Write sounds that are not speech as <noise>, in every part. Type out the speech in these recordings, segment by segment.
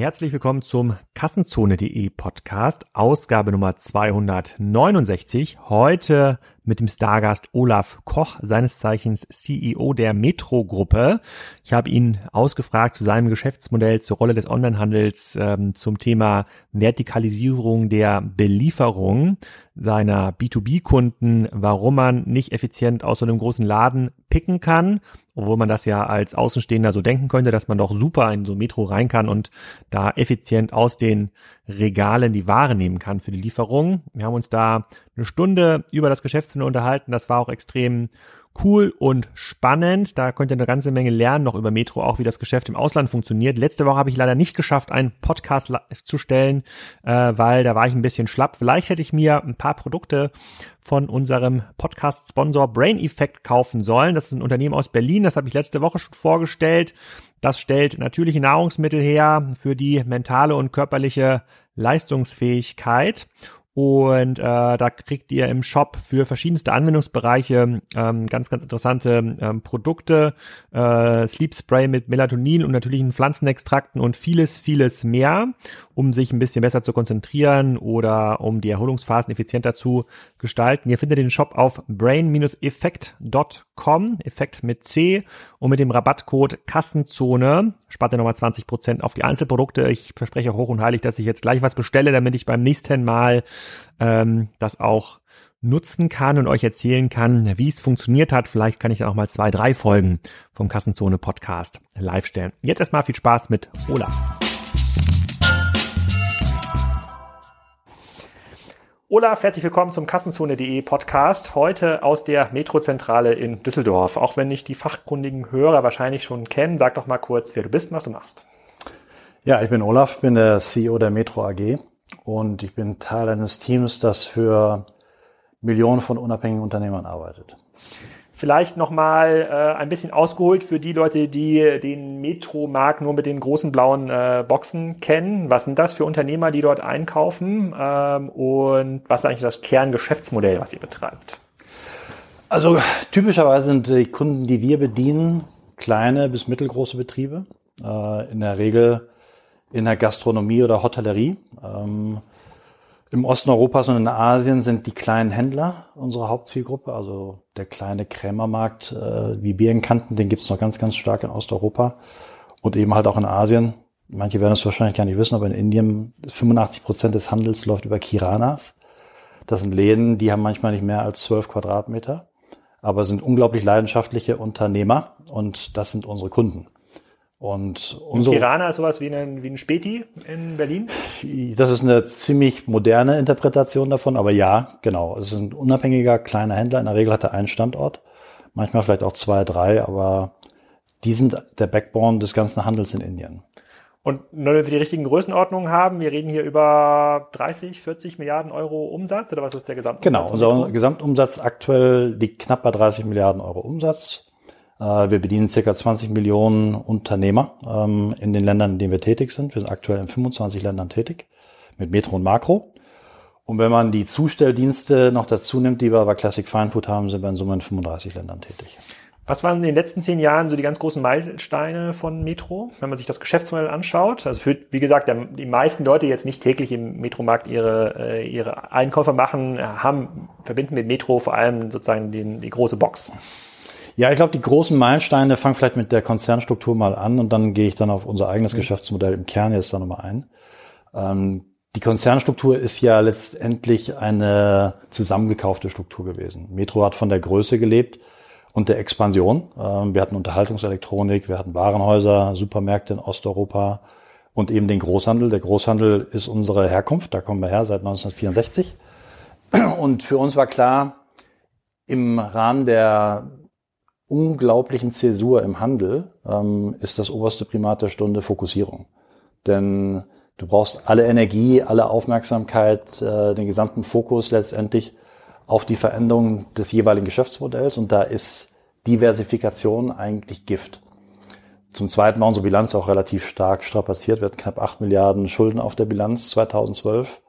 Herzlich willkommen zum Kassenzone.de Podcast, Ausgabe Nummer 269. Heute mit dem Stargast Olaf Koch, seines Zeichens CEO der Metro-Gruppe. Ich habe ihn ausgefragt zu seinem Geschäftsmodell, zur Rolle des Onlinehandels, ähm, zum Thema Vertikalisierung der Belieferung seiner B2B-Kunden, warum man nicht effizient aus so einem großen Laden picken kann obwohl man das ja als Außenstehender so denken könnte, dass man doch super in so Metro rein kann und da effizient aus den Regalen die Ware nehmen kann für die Lieferung. Wir haben uns da eine Stunde über das Geschäftsmodell unterhalten. Das war auch extrem cool und spannend. Da könnt ihr eine ganze Menge lernen noch über Metro, auch wie das Geschäft im Ausland funktioniert. Letzte Woche habe ich leider nicht geschafft, einen Podcast zu stellen, äh, weil da war ich ein bisschen schlapp. Vielleicht hätte ich mir ein paar Produkte von unserem Podcast-Sponsor Brain Effect kaufen sollen. Das ist ein Unternehmen aus Berlin, das habe ich letzte Woche schon vorgestellt. Das stellt natürliche Nahrungsmittel her für die mentale und körperliche Leistungsfähigkeit. Und äh, da kriegt ihr im Shop für verschiedenste Anwendungsbereiche ähm, ganz, ganz interessante ähm, Produkte. Äh, Sleep Spray mit Melatonin und natürlichen Pflanzenextrakten und vieles, vieles mehr, um sich ein bisschen besser zu konzentrieren oder um die Erholungsphasen effizienter zu gestalten. Ihr findet den Shop auf brain-effekt.com, Effekt mit C und mit dem Rabattcode Kassenzone spart ihr nochmal 20% auf die Einzelprodukte. Ich verspreche hoch und heilig, dass ich jetzt gleich was bestelle, damit ich beim nächsten Mal ähm, das auch nutzen kann und euch erzählen kann, wie es funktioniert hat. Vielleicht kann ich dann auch mal zwei, drei Folgen vom Kassenzone Podcast live stellen. Jetzt erstmal viel Spaß mit Olaf. Olaf, herzlich willkommen zum Kassenzone.de Podcast. Heute aus der Metrozentrale in Düsseldorf. Auch wenn ich die fachkundigen Hörer wahrscheinlich schon kennen, sag doch mal kurz, wer du bist und was du machst. Ja, ich bin Olaf, bin der CEO der Metro AG und ich bin Teil eines Teams, das für Millionen von unabhängigen Unternehmern arbeitet. Vielleicht nochmal äh, ein bisschen ausgeholt für die Leute, die den Metro-Markt nur mit den großen blauen äh, Boxen kennen. Was sind das für Unternehmer, die dort einkaufen? Ähm, und was ist eigentlich das Kerngeschäftsmodell, was ihr betreibt? Also typischerweise sind die Kunden, die wir bedienen, kleine bis mittelgroße Betriebe. Äh, in der Regel in der Gastronomie oder Hotellerie. Ähm, Im Osten Europas und in Asien sind die kleinen Händler unsere Hauptzielgruppe. Also der kleine Krämermarkt, äh, wie kannten, den gibt's noch ganz, ganz stark in Osteuropa und eben halt auch in Asien. Manche werden es wahrscheinlich gar nicht wissen, aber in Indien 85 Prozent des Handels läuft über Kiranas. Das sind Läden, die haben manchmal nicht mehr als 12 Quadratmeter, aber sind unglaublich leidenschaftliche Unternehmer und das sind unsere Kunden. Und unsere, Kirana ist sowas wie ein, wie ein Späti in Berlin? Das ist eine ziemlich moderne Interpretation davon, aber ja, genau. Es ist ein unabhängiger kleiner Händler. In der Regel hat er einen Standort, manchmal vielleicht auch zwei, drei, aber die sind der Backbone des ganzen Handels in Indien. Und nur wenn wir die richtigen Größenordnungen haben, wir reden hier über 30, 40 Milliarden Euro Umsatz oder was ist der Gesamtumsatz? Genau, unser Gesamtumsatz aktuell liegt knapp bei 30 Milliarden Euro Umsatz. Äh, wir bedienen circa 20 Millionen Unternehmer ähm, in den Ländern, in denen wir tätig sind. Wir sind aktuell in 25 Ländern tätig mit Metro und Makro. Und wenn man die Zustelldienste noch dazu nimmt, die wir bei Classic Fine Food haben, sind wir in Summe in 35 Ländern tätig. Was waren in den letzten zehn Jahren so die ganz großen Meilensteine von Metro, wenn man sich das Geschäftsmodell anschaut? Also für, wie gesagt, die meisten Leute, die jetzt nicht täglich im Metromarkt ihre, äh, ihre Einkäufe machen, haben, verbinden mit Metro vor allem sozusagen den, die große Box. Ja, ich glaube, die großen Meilensteine fangen vielleicht mit der Konzernstruktur mal an und dann gehe ich dann auf unser eigenes mhm. Geschäftsmodell im Kern jetzt da nochmal ein. Ähm, die Konzernstruktur ist ja letztendlich eine zusammengekaufte Struktur gewesen. Metro hat von der Größe gelebt und der Expansion. Ähm, wir hatten Unterhaltungselektronik, wir hatten Warenhäuser, Supermärkte in Osteuropa und eben den Großhandel. Der Großhandel ist unsere Herkunft, da kommen wir her seit 1964. Und für uns war klar, im Rahmen der unglaublichen Zäsur im Handel ähm, ist das oberste Primat der Stunde Fokussierung. Denn du brauchst alle Energie, alle Aufmerksamkeit, äh, den gesamten Fokus letztendlich auf die Veränderung des jeweiligen Geschäftsmodells und da ist Diversifikation eigentlich Gift. Zum Zweiten war unsere Bilanz auch relativ stark strapaziert. Wir hatten knapp acht Milliarden Schulden auf der Bilanz 2012.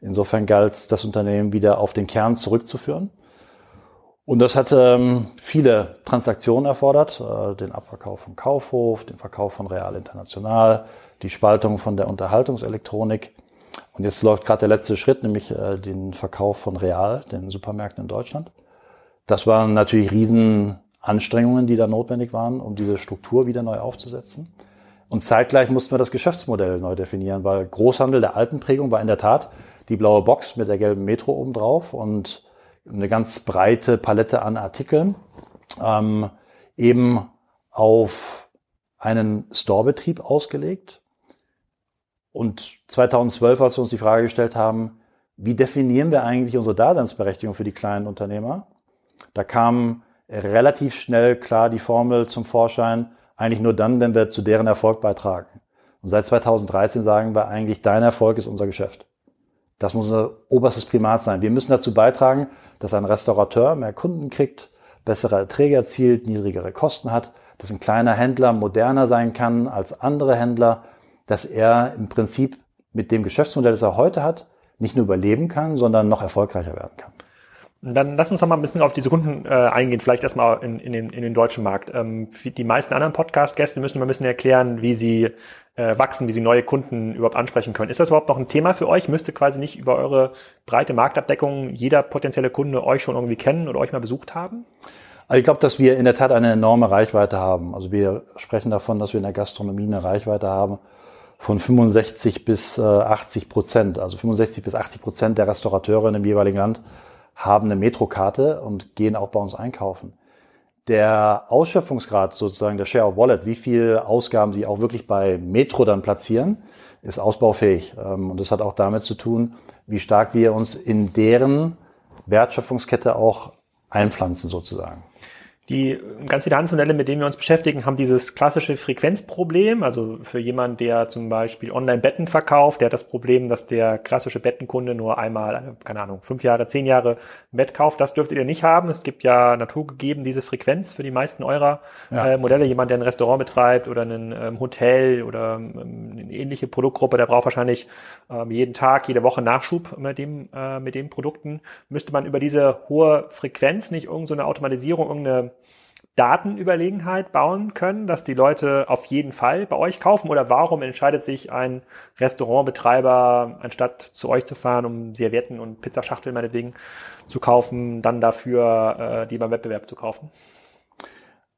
Insofern galt es, das Unternehmen wieder auf den Kern zurückzuführen. Und das hat ähm, viele Transaktionen erfordert, äh, den Abverkauf von Kaufhof, den Verkauf von Real International, die Spaltung von der Unterhaltungselektronik. Und jetzt läuft gerade der letzte Schritt, nämlich äh, den Verkauf von Real, den Supermärkten in Deutschland. Das waren natürlich Riesenanstrengungen, die da notwendig waren, um diese Struktur wieder neu aufzusetzen. Und zeitgleich mussten wir das Geschäftsmodell neu definieren, weil Großhandel der alten Prägung war in der Tat die blaue Box mit der gelben Metro oben drauf und eine ganz breite Palette an Artikeln, ähm, eben auf einen Storebetrieb ausgelegt. Und 2012, als wir uns die Frage gestellt haben, wie definieren wir eigentlich unsere Daseinsberechtigung für die kleinen Unternehmer, da kam relativ schnell klar die Formel zum Vorschein, eigentlich nur dann, wenn wir zu deren Erfolg beitragen. Und seit 2013 sagen wir eigentlich, dein Erfolg ist unser Geschäft. Das muss unser oberstes Primat sein. Wir müssen dazu beitragen, dass ein Restaurateur mehr Kunden kriegt, bessere Erträge erzielt, niedrigere Kosten hat, dass ein kleiner Händler moderner sein kann als andere Händler, dass er im Prinzip mit dem Geschäftsmodell, das er heute hat, nicht nur überleben kann, sondern noch erfolgreicher werden kann. Dann lass uns noch mal ein bisschen auf diese Kunden äh, eingehen, vielleicht erstmal in, in, den, in den deutschen Markt. Ähm, die meisten anderen Podcast-Gäste müssen wir ein bisschen erklären, wie sie äh, wachsen, wie sie neue Kunden überhaupt ansprechen können. Ist das überhaupt noch ein Thema für euch? Müsste quasi nicht über eure breite Marktabdeckung jeder potenzielle Kunde euch schon irgendwie kennen oder euch mal besucht haben? Also ich glaube, dass wir in der Tat eine enorme Reichweite haben. Also wir sprechen davon, dass wir in der Gastronomie eine Reichweite haben von 65 bis äh, 80 Prozent. Also 65 bis 80 Prozent der Restaurateure in dem jeweiligen Land haben eine Metrokarte und gehen auch bei uns einkaufen. Der Ausschöpfungsgrad sozusagen, der Share of Wallet, wie viel Ausgaben sie auch wirklich bei Metro dann platzieren, ist ausbaufähig. Ähm, und das hat auch damit zu tun, wie stark wir uns in deren Wertschöpfungskette auch einpflanzen sozusagen. Die ganz viele Handelsmodelle, mit denen wir uns beschäftigen, haben dieses klassische Frequenzproblem. Also für jemanden, der zum Beispiel Online-Betten verkauft, der hat das Problem, dass der klassische Bettenkunde nur einmal, keine Ahnung, fünf Jahre, zehn Jahre ein Bett kauft. Das dürftet ihr nicht haben. Es gibt ja naturgegeben diese Frequenz für die meisten eurer ja. äh, Modelle. Jemand, der ein Restaurant betreibt oder ein ähm, Hotel oder ähm, eine ähnliche Produktgruppe, der braucht wahrscheinlich ähm, jeden Tag, jede Woche Nachschub mit dem, äh, mit den Produkten. Müsste man über diese hohe Frequenz nicht irgendeine so Automatisierung, irgendeine Datenüberlegenheit bauen können, dass die Leute auf jeden Fall bei euch kaufen? Oder warum entscheidet sich ein Restaurantbetreiber, anstatt zu euch zu fahren, um Servietten und Pizzaschachteln meinetwegen zu kaufen, dann dafür äh, die beim Wettbewerb zu kaufen?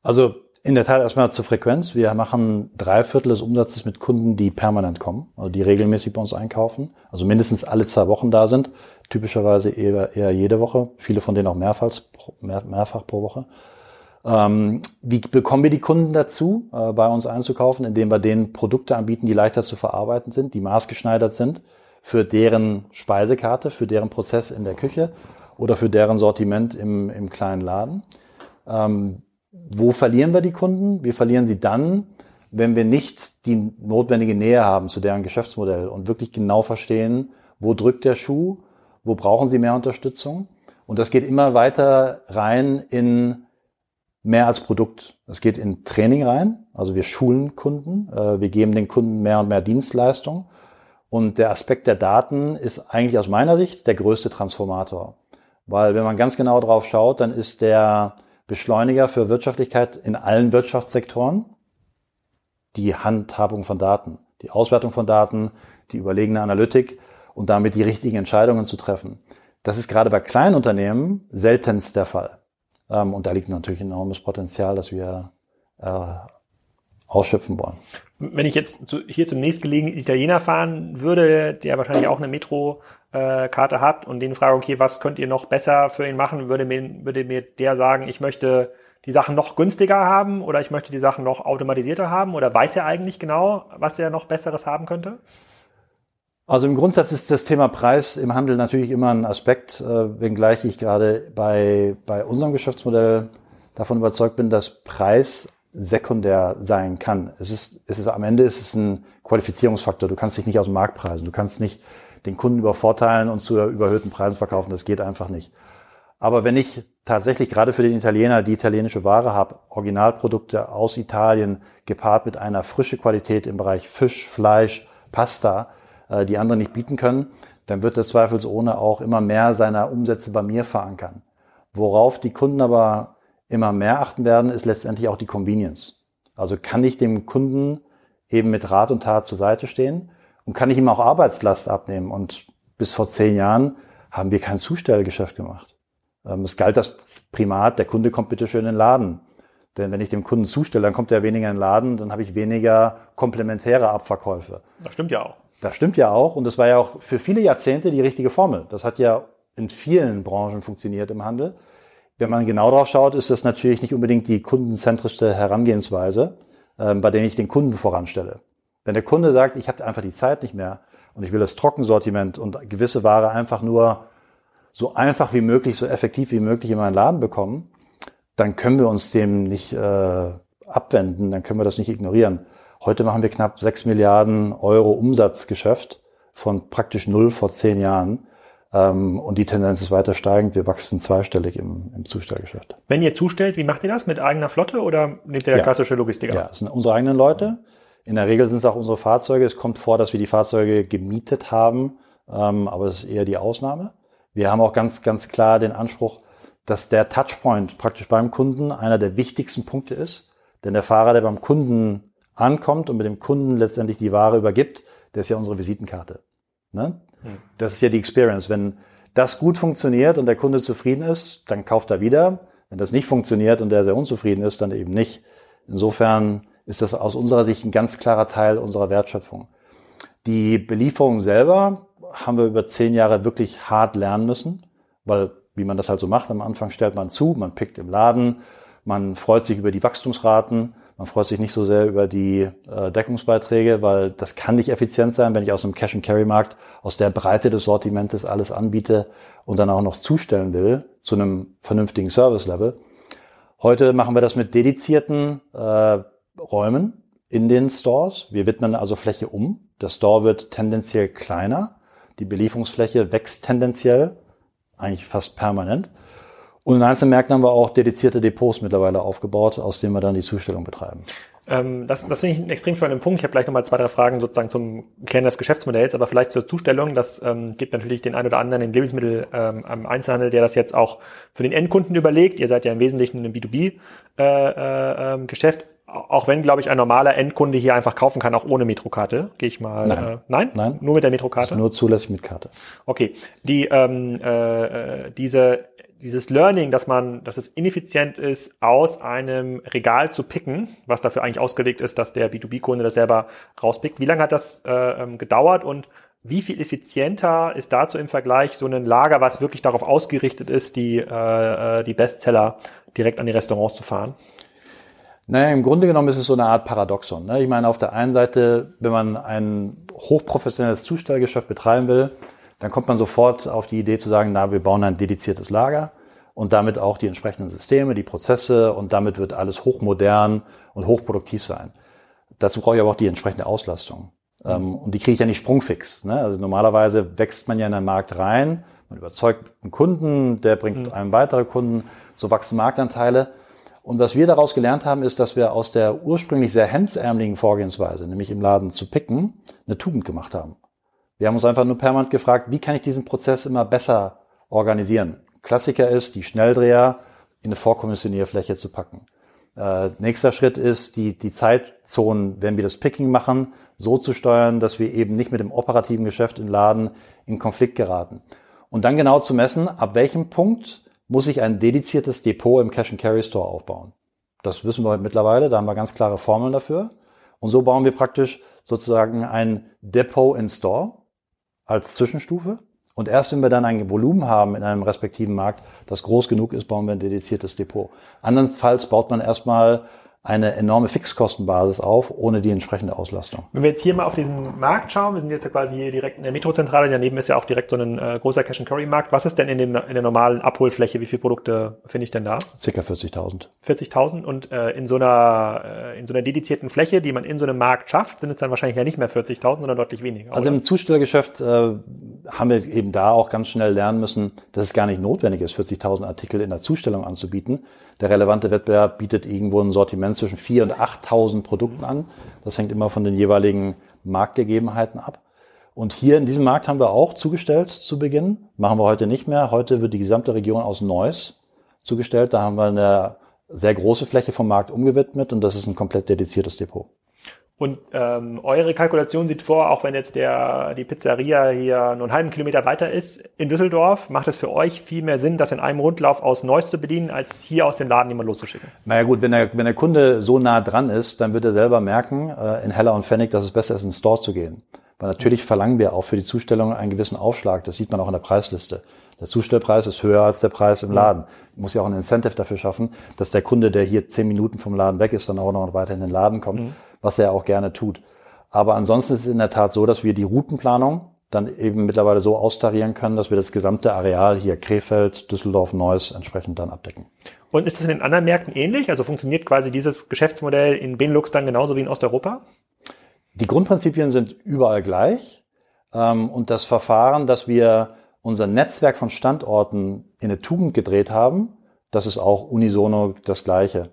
Also in der Tat erstmal zur Frequenz. Wir machen drei Viertel des Umsatzes mit Kunden, die permanent kommen, also die regelmäßig bei uns einkaufen, also mindestens alle zwei Wochen da sind, typischerweise eher, eher jede Woche, viele von denen auch mehrfach, mehr, mehrfach pro Woche. Ähm, wie bekommen wir die Kunden dazu, äh, bei uns einzukaufen, indem wir denen Produkte anbieten, die leichter zu verarbeiten sind, die maßgeschneidert sind für deren Speisekarte, für deren Prozess in der Küche oder für deren Sortiment im, im kleinen Laden. Ähm, wo verlieren wir die Kunden? Wir verlieren sie dann, wenn wir nicht die notwendige Nähe haben zu deren Geschäftsmodell und wirklich genau verstehen, wo drückt der Schuh, wo brauchen sie mehr Unterstützung. Und das geht immer weiter rein in mehr als Produkt. Es geht in Training rein, also wir schulen Kunden, äh, wir geben den Kunden mehr und mehr Dienstleistung. Und der Aspekt der Daten ist eigentlich aus meiner Sicht der größte Transformator. Weil wenn man ganz genau drauf schaut, dann ist der Beschleuniger für Wirtschaftlichkeit in allen Wirtschaftssektoren die Handhabung von Daten, die Auswertung von Daten, die überlegene Analytik und damit die richtigen Entscheidungen zu treffen. Das ist gerade bei kleinen Unternehmen seltenst der Fall. Ähm, und da liegt natürlich enormes Potenzial, das wir äh, ausschöpfen wollen. Wenn ich jetzt zu, hier zum nächstgelegenen Italiener fahren würde, der wahrscheinlich auch eine Metro-Karte äh, hat und den frage, okay, was könnt ihr noch besser für ihn machen, würde mir, würde mir der sagen, ich möchte die Sachen noch günstiger haben oder ich möchte die Sachen noch automatisierter haben oder weiß er eigentlich genau, was er noch Besseres haben könnte? Also im Grundsatz ist das Thema Preis im Handel natürlich immer ein Aspekt, äh, wenngleich ich gerade bei, bei unserem Geschäftsmodell davon überzeugt bin, dass Preis sekundär sein kann. Es ist, es ist am Ende ist es ein Qualifizierungsfaktor. Du kannst dich nicht aus dem Markt preisen. Du kannst nicht den Kunden übervorteilen und zu überhöhten Preisen verkaufen. Das geht einfach nicht. Aber wenn ich tatsächlich gerade für den Italiener die italienische Ware habe, Originalprodukte aus Italien gepaart mit einer frische Qualität im Bereich Fisch, Fleisch, Pasta, äh, die andere nicht bieten können, dann wird er zweifelsohne auch immer mehr seiner Umsätze bei mir verankern. Worauf die Kunden aber immer mehr achten werden, ist letztendlich auch die Convenience. Also kann ich dem Kunden eben mit Rat und Tat zur Seite stehen und kann ich ihm auch Arbeitslast abnehmen. Und bis vor zehn Jahren haben wir kein Zustellgeschäft gemacht. Ähm, es galt das Primat, der Kunde kommt bitte schön in den Laden. Denn wenn ich dem Kunden zustelle, dann kommt er weniger in den Laden, dann habe ich weniger komplementäre Abverkäufe. Das stimmt ja auch. Das stimmt ja auch. Und das war ja auch für viele Jahrzehnte die richtige Formel. Das hat ja in vielen Branchen funktioniert im Handel. Wenn man genau drauf schaut, ist das natürlich nicht unbedingt die kundenzentrischste Herangehensweise, ähm, bei der ich den Kunden voranstelle. Wenn der Kunde sagt, ich habe einfach die Zeit nicht mehr und ich will das Trockensortiment und gewisse Ware einfach nur so einfach wie möglich, so effektiv wie möglich in meinen Laden bekommen, dann können wir uns dem nicht äh, abwenden, dann können wir das nicht ignorieren. Heute machen wir knapp sechs Milliarden Euro Umsatzgeschäft von praktisch null vor zehn Jahren. Ähm, und die Tendenz ist weiter steigend. Wir wachsen zweistellig im, im Zustellgeschäft. Wenn ihr zustellt, wie macht ihr das? Mit eigener Flotte oder nehmt ihr der ja. klassische Logistiker? Ja, das sind unsere eigenen Leute. In der Regel sind es auch unsere Fahrzeuge. Es kommt vor, dass wir die Fahrzeuge gemietet haben, ähm, aber es ist eher die Ausnahme. Wir haben auch ganz, ganz klar den Anspruch, dass der Touchpoint praktisch beim Kunden einer der wichtigsten Punkte ist. Denn der Fahrer, der beim Kunden ankommt und mit dem Kunden letztendlich die Ware übergibt, der ist ja unsere Visitenkarte. Ne? Hm. Das ist ja die Experience. Wenn das gut funktioniert und der Kunde zufrieden ist, dann kauft er wieder. Wenn das nicht funktioniert und der sehr unzufrieden ist, dann eben nicht. Insofern ist das aus unserer Sicht ein ganz klarer Teil unserer Wertschöpfung. Die Belieferung selber haben wir über zehn Jahre wirklich hart lernen müssen, weil, wie man das halt so macht, am Anfang stellt man zu, man pickt im Laden, man freut sich über die Wachstumsraten, man freut sich nicht so sehr über die äh, Deckungsbeiträge, weil das kann nicht effizient sein, wenn ich aus einem Cash-and-Carry-Markt aus der Breite des Sortimentes alles anbiete und dann auch noch zustellen will zu einem vernünftigen Service-Level. Heute machen wir das mit dedizierten äh, Räumen in den Stores. Wir widmen also Fläche um. Der Store wird tendenziell kleiner. Die Belieferungsfläche wächst tendenziell, eigentlich fast permanent. Und in einzelnen Märkten haben wir auch dedizierte Depots mittlerweile aufgebaut, aus denen wir dann die Zustellung betreiben. Ähm, das, das finde ich einen extrem spannenden Punkt. Ich habe gleich nochmal zwei, drei Fragen sozusagen zum Kern des Geschäftsmodells, aber vielleicht zur Zustellung. Das ähm, gibt natürlich den einen oder anderen im Lebensmittel ähm, am Einzelhandel, der das jetzt auch für den Endkunden überlegt. Ihr seid ja im Wesentlichen ein B2B-Geschäft. Äh, äh, Geschäft auch wenn, glaube ich, ein normaler Endkunde hier einfach kaufen kann, auch ohne Metrokarte, gehe ich mal. Nein. Äh, nein? Nein. Nur mit der Metrokarte? Ist nur zulässig mit Karte. Okay. Die, ähm, äh, diese, dieses Learning, dass man, dass es ineffizient ist, aus einem Regal zu picken, was dafür eigentlich ausgelegt ist, dass der B2B-Kunde das selber rauspickt. Wie lange hat das äh, ähm, gedauert und wie viel effizienter ist dazu im Vergleich so ein Lager, was wirklich darauf ausgerichtet ist, die, äh, äh die Bestseller direkt an die Restaurants zu fahren? Naja, im Grunde genommen ist es so eine Art Paradoxon. Ne? Ich meine, auf der einen Seite, wenn man ein hochprofessionelles Zustellgeschäft betreiben will, dann kommt man sofort auf die Idee zu sagen, na, wir bauen ein dediziertes Lager und damit auch die entsprechenden Systeme, die Prozesse und damit wird alles hochmodern und hochproduktiv sein. Dazu brauche ich aber auch die entsprechende Auslastung. Mhm. Und die kriege ich ja nicht sprungfix. Ne? Also normalerweise wächst man ja in den Markt rein, man überzeugt einen Kunden, der bringt mhm. einem weitere Kunden, so wachsen Marktanteile. Und was wir daraus gelernt haben, ist, dass wir aus der ursprünglich sehr hemdsärmeligen Vorgehensweise, nämlich im Laden zu picken, eine Tugend gemacht haben. Wir haben uns einfach nur permanent gefragt, wie kann ich diesen Prozess immer besser organisieren? Klassiker ist, die Schnelldreher in eine Vorkommissionierfläche zu packen. Äh, nächster Schritt ist, die, die Zeitzonen, wenn wir das Picking machen, so zu steuern, dass wir eben nicht mit dem operativen Geschäft im Laden in Konflikt geraten. Und dann genau zu messen, ab welchem Punkt muss ich ein dediziertes Depot im Cash-and-Carry-Store aufbauen. Das wissen wir mittlerweile, da haben wir ganz klare Formeln dafür. Und so bauen wir praktisch sozusagen ein Depot in Store als Zwischenstufe. Und erst wenn wir dann ein Volumen haben in einem respektiven Markt, das groß genug ist, bauen wir ein dediziertes Depot. Andernfalls baut man erstmal eine enorme Fixkostenbasis auf, ohne die entsprechende Auslastung. Wenn wir jetzt hier mal auf diesen Markt schauen, wir sind jetzt ja quasi hier direkt in der Metrozentrale, daneben ist ja auch direkt so ein äh, großer Cash-and-Carry-Markt. Was ist denn in, dem, in der normalen Abholfläche? Wie viele Produkte finde ich denn da? Circa 40.000. 40.000 und äh, in, so einer, äh, in so einer dedizierten Fläche, die man in so einem Markt schafft, sind es dann wahrscheinlich ja nicht mehr 40.000, sondern deutlich weniger. Also oder? im Zustellergeschäft äh, haben wir eben da auch ganz schnell lernen müssen, dass es gar nicht notwendig ist, 40.000 Artikel in der Zustellung anzubieten, der relevante Wettbewerb bietet irgendwo ein Sortiment zwischen 4.000 und 8.000 Produkten an. Das hängt immer von den jeweiligen Marktgegebenheiten ab. Und hier in diesem Markt haben wir auch zugestellt zu Beginn. Machen wir heute nicht mehr. Heute wird die gesamte Region aus Neuss zugestellt. Da haben wir eine sehr große Fläche vom Markt umgewidmet und das ist ein komplett dediziertes Depot. Und ähm, eure Kalkulation sieht vor, auch wenn jetzt der, die Pizzeria hier nur einen halben Kilometer weiter ist in Düsseldorf, macht es für euch viel mehr Sinn, das in einem Rundlauf aus Neuss zu bedienen, als hier aus dem Laden jemand loszuschicken? Naja gut, wenn der, wenn der Kunde so nah dran ist, dann wird er selber merken, äh, in Heller und Pfennig, dass es besser ist, in den Store zu gehen. Weil natürlich verlangen wir auch für die Zustellung einen gewissen Aufschlag. Das sieht man auch in der Preisliste. Der Zustellpreis ist höher als der Preis im Laden. Ich muss ja auch ein Incentive dafür schaffen, dass der Kunde, der hier zehn Minuten vom Laden weg ist, dann auch noch weiter in den Laden kommt, mhm. Was er auch gerne tut. Aber ansonsten ist es in der Tat so, dass wir die Routenplanung dann eben mittlerweile so austarieren können, dass wir das gesamte Areal hier Krefeld, Düsseldorf, Neuss entsprechend dann abdecken. Und ist das in den anderen Märkten ähnlich? Also funktioniert quasi dieses Geschäftsmodell in Benelux dann genauso wie in Osteuropa? Die Grundprinzipien sind überall gleich. Ähm, und das Verfahren, dass wir unser Netzwerk von Standorten in eine Tugend gedreht haben, das ist auch unisono das Gleiche.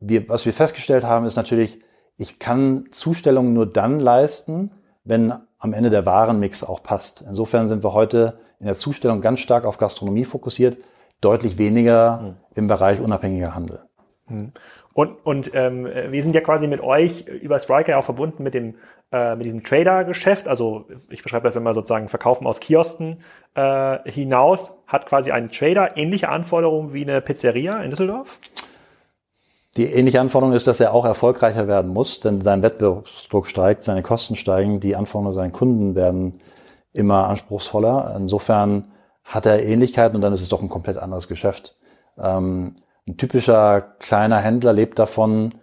Wir, was wir festgestellt haben, ist natürlich, ich kann Zustellungen nur dann leisten, wenn am Ende der Warenmix auch passt. Insofern sind wir heute in der Zustellung ganz stark auf Gastronomie fokussiert, deutlich weniger mhm. im Bereich unabhängiger Handel. Mhm. Und, und ähm, wir sind ja quasi mit euch über Striker auch verbunden mit dem äh, mit diesem Trader-Geschäft, also ich beschreibe das immer sozusagen Verkaufen aus Kiosken äh, hinaus, hat quasi ein Trader ähnliche Anforderungen wie eine Pizzeria in Düsseldorf? Die ähnliche Anforderung ist, dass er auch erfolgreicher werden muss, denn sein Wettbewerbsdruck steigt, seine Kosten steigen, die Anforderungen seiner Kunden werden immer anspruchsvoller. Insofern hat er Ähnlichkeiten und dann ist es doch ein komplett anderes Geschäft. Ähm, ein typischer kleiner Händler lebt davon,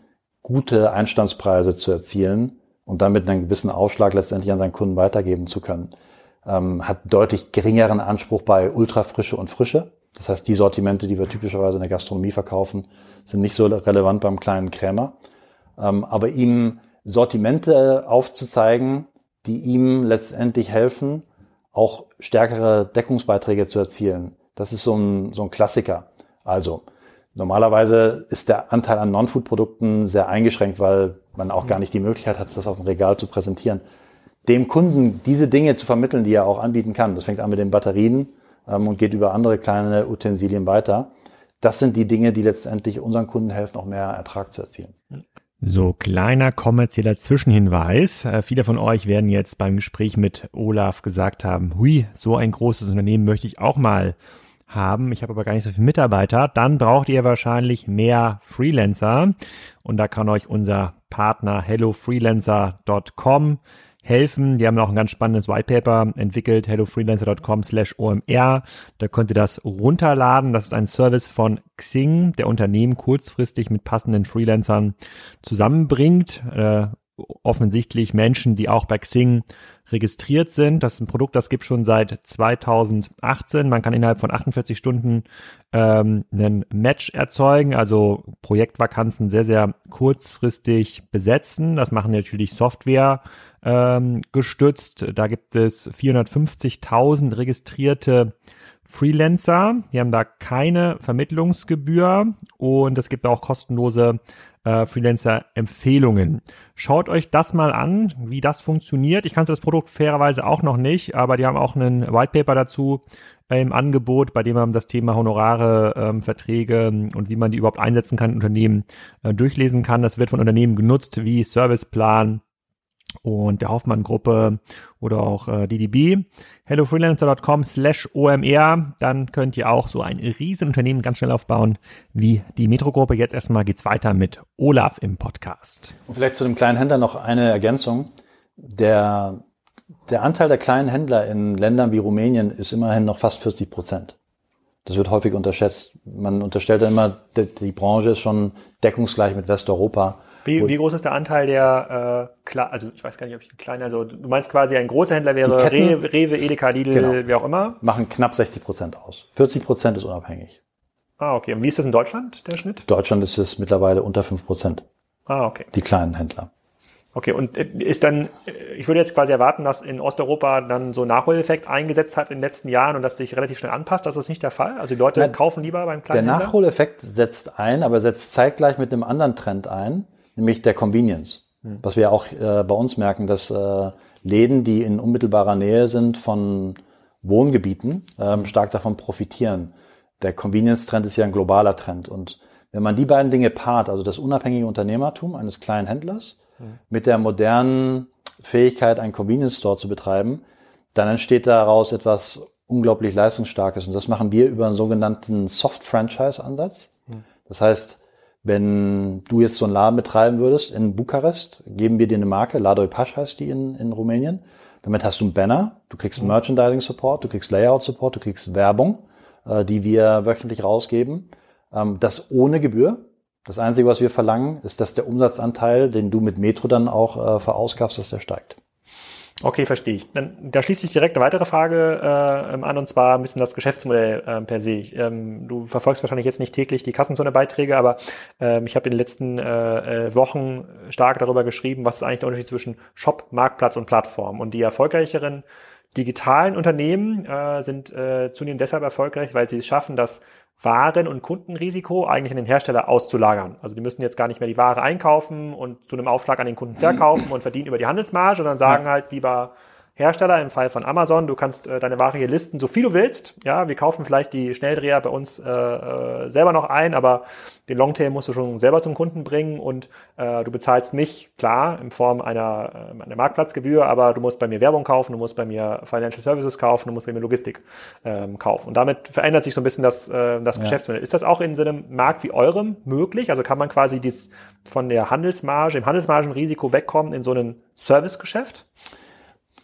gute Einstandspreise zu erzielen und damit einen gewissen Aufschlag letztendlich an seinen Kunden weitergeben zu können. Ähm, hat deutlich geringeren Anspruch bei Ultrafrische und Frische. Das heißt, die Sortimente, die wir typischerweise in der Gastronomie verkaufen, sind nicht so relevant beim kleinen Krämer. Ähm, aber ihm Sortimente aufzuzeigen, die ihm letztendlich helfen, auch stärkere Deckungsbeiträge zu erzielen. Das ist so ein, so ein Klassiker. Also, normalerweise ist der Anteil an Non-Food-Produkten sehr eingeschränkt, weil man auch gar nicht die Möglichkeit hat, das auf dem Regal zu präsentieren. Dem Kunden diese Dinge zu vermitteln, die er auch anbieten kann. Das fängt an mit den Batterien und geht über andere kleine Utensilien weiter. Das sind die Dinge, die letztendlich unseren Kunden helfen, auch mehr Ertrag zu erzielen. So, kleiner kommerzieller Zwischenhinweis. Äh, viele von euch werden jetzt beim Gespräch mit Olaf gesagt haben, hui, so ein großes Unternehmen möchte ich auch mal haben. Ich habe aber gar nicht so viele Mitarbeiter. Dann braucht ihr wahrscheinlich mehr Freelancer. Und da kann euch unser Partner hellofreelancer.com helfen. Die haben auch ein ganz spannendes Whitepaper entwickelt, hellofreelancer.com slash OMR. Da könnt ihr das runterladen. Das ist ein Service von Xing, der Unternehmen kurzfristig mit passenden Freelancern zusammenbringt. Äh, offensichtlich Menschen, die auch bei Xing registriert sind. Das ist ein Produkt, das gibt schon seit 2018. Man kann innerhalb von 48 Stunden ähm, einen Match erzeugen, also Projektvakanzen sehr, sehr kurzfristig besetzen. Das machen natürlich Software ähm, gestützt. Da gibt es 450.000 registrierte Freelancer. Die haben da keine Vermittlungsgebühr und es gibt auch kostenlose äh, Freelancer-Empfehlungen. Schaut euch das mal an, wie das funktioniert. Ich kannte das Produkt fairerweise auch noch nicht, aber die haben auch einen White Paper dazu äh, im Angebot, bei dem man das Thema Honorare, ähm, Verträge und wie man die überhaupt einsetzen kann in Unternehmen äh, durchlesen kann. Das wird von Unternehmen genutzt wie Serviceplan, und der Hoffmann-Gruppe oder auch äh, DDB. HelloFreelancer.com slash OMR. Dann könnt ihr auch so ein Riesenunternehmen ganz schnell aufbauen wie die Metro-Gruppe. Jetzt erstmal geht's weiter mit Olaf im Podcast. Und vielleicht zu dem kleinen Händler noch eine Ergänzung. Der, der Anteil der kleinen Händler in Ländern wie Rumänien ist immerhin noch fast 40 Prozent. Das wird häufig unterschätzt. Man unterstellt immer, die, die Branche ist schon deckungsgleich mit Westeuropa. Wie, wie groß ist der Anteil der, äh, klar, also ich weiß gar nicht, ob ich ein kleiner, also du meinst quasi ein großer Händler wäre Ketten, Rewe, Rewe, Edeka, Lidl, genau, wie auch immer? Machen knapp 60 Prozent aus. 40 Prozent ist unabhängig. Ah, okay. Und wie ist das in Deutschland, der Schnitt? Deutschland ist es mittlerweile unter 5 Prozent. Ah, okay. Die kleinen Händler. Okay, und äh, ist dann, äh, ich würde jetzt quasi erwarten, dass in Osteuropa dann so ein Nachholeffekt eingesetzt hat in den letzten Jahren und dass sich relativ schnell anpasst. Das ist nicht der Fall. Also die Leute Nein, kaufen lieber beim kleinen Der Nachholeffekt setzt ein, aber setzt zeitgleich mit einem anderen Trend ein nämlich der Convenience. Mhm. Was wir auch äh, bei uns merken, dass äh, Läden, die in unmittelbarer Nähe sind von Wohngebieten, ähm, stark davon profitieren. der Convenience-Trend ist ja ein globaler Trend. Und wenn man die beiden Dinge paart, also das unabhängige Unternehmertum eines kleinen Händlers mhm. mit der modernen Fähigkeit, einen Convenience Store zu betreiben, dann entsteht daraus etwas unglaublich leistungsstarkes. Und das machen wir über einen sogenannten Soft-Franchise-Ansatz. Mhm. Das heißt, wenn du jetzt so einen Laden betreiben würdest in Bukarest, geben wir dir eine Marke, Ladoi Pasch heißt die in, in Rumänien. Damit hast du einen Banner, du kriegst mhm. Merchandising-Support, du kriegst Layout-Support, du kriegst Werbung, äh, die wir wöchentlich rausgeben. Ähm, das ohne Gebühr. Das Einzige, was wir verlangen, ist, dass der Umsatzanteil, den du mit Metro dann auch äh, verausgabst, dass der steigt. Okay, verstehe ich. Dann, da schließt sich direkt eine weitere Frage äh, an, und zwar ein bisschen das Geschäftsmodell äh, per se. Ähm, du verfolgst wahrscheinlich jetzt nicht täglich die Kassenzone-Beiträge, aber ähm, ich habe in den letzten äh, äh, Wochen stark darüber geschrieben, was ist eigentlich der Unterschied zwischen Shop, Marktplatz und Plattform. Und die erfolgreicheren digitalen Unternehmen äh, sind äh, zunehmend deshalb erfolgreich, weil sie es schaffen, dass waren- und Kundenrisiko eigentlich an den Hersteller auszulagern. Also die müssen jetzt gar nicht mehr die Ware einkaufen und zu einem Aufschlag an den Kunden verkaufen und verdienen über die Handelsmarge, sondern sagen halt lieber, Hersteller, im Fall von Amazon, du kannst äh, deine Ware hier listen, so viel du willst. Ja, wir kaufen vielleicht die Schnelldreher bei uns äh, äh, selber noch ein, aber den Longtail musst du schon selber zum Kunden bringen und äh, du bezahlst mich, klar, in Form einer, äh, einer Marktplatzgebühr, aber du musst bei mir Werbung kaufen, du musst bei mir Financial Services kaufen, du musst bei mir Logistik ähm, kaufen. Und damit verändert sich so ein bisschen das, äh, das ja. Geschäftsmodell. Ist das auch in so einem Markt wie eurem möglich? Also kann man quasi dies von der Handelsmarge, im Handelsmargenrisiko wegkommen in so ein Servicegeschäft?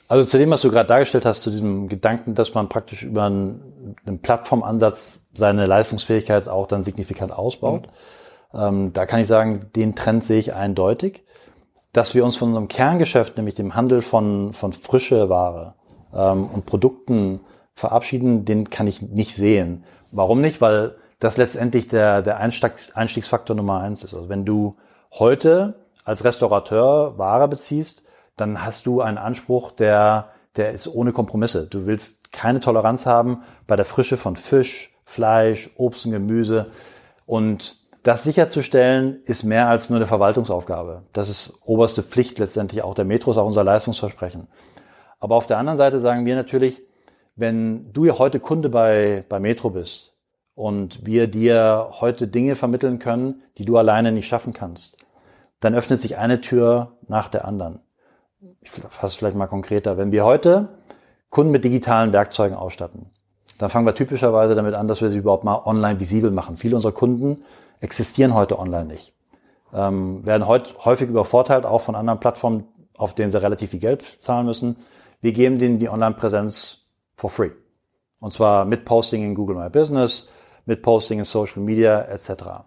Also zu dem, was du gerade dargestellt hast, zu diesem Gedanken, dass man praktisch über einen, einen Plattformansatz seine Leistungsfähigkeit auch dann signifikant ausbaut. Mhm. Ähm, da kann ich sagen, den Trend sehe ich eindeutig. Dass wir uns von unserem Kerngeschäft, nämlich dem Handel von, von frische Ware ähm, und Produkten verabschieden, den kann ich nicht sehen. Warum nicht? Weil das letztendlich der, der Einstiegs, Einstiegsfaktor Nummer eins ist. Also wenn du heute als Restaurateur Ware beziehst, dann hast du einen Anspruch, der, der ist ohne Kompromisse. Du willst keine Toleranz haben bei der Frische von Fisch, Fleisch, Obst und Gemüse. Und das sicherzustellen ist mehr als nur eine Verwaltungsaufgabe. Das ist oberste Pflicht letztendlich auch der Metro, ist auch unser Leistungsversprechen. Aber auf der anderen Seite sagen wir natürlich, wenn du ja heute Kunde bei, bei Metro bist und wir dir heute Dinge vermitteln können, die du alleine nicht schaffen kannst, dann öffnet sich eine Tür nach der anderen ich fasse vielleicht mal konkreter, wenn wir heute Kunden mit digitalen Werkzeugen ausstatten, dann fangen wir typischerweise damit an, dass wir sie überhaupt mal online visibel machen. Viele unserer Kunden existieren heute online nicht, ähm, werden heute häufig übervorteilt, auch von anderen Plattformen, auf denen sie relativ viel Geld zahlen müssen. Wir geben denen die Online-Präsenz for free. Und zwar mit Posting in Google My Business, mit Posting in Social Media etc.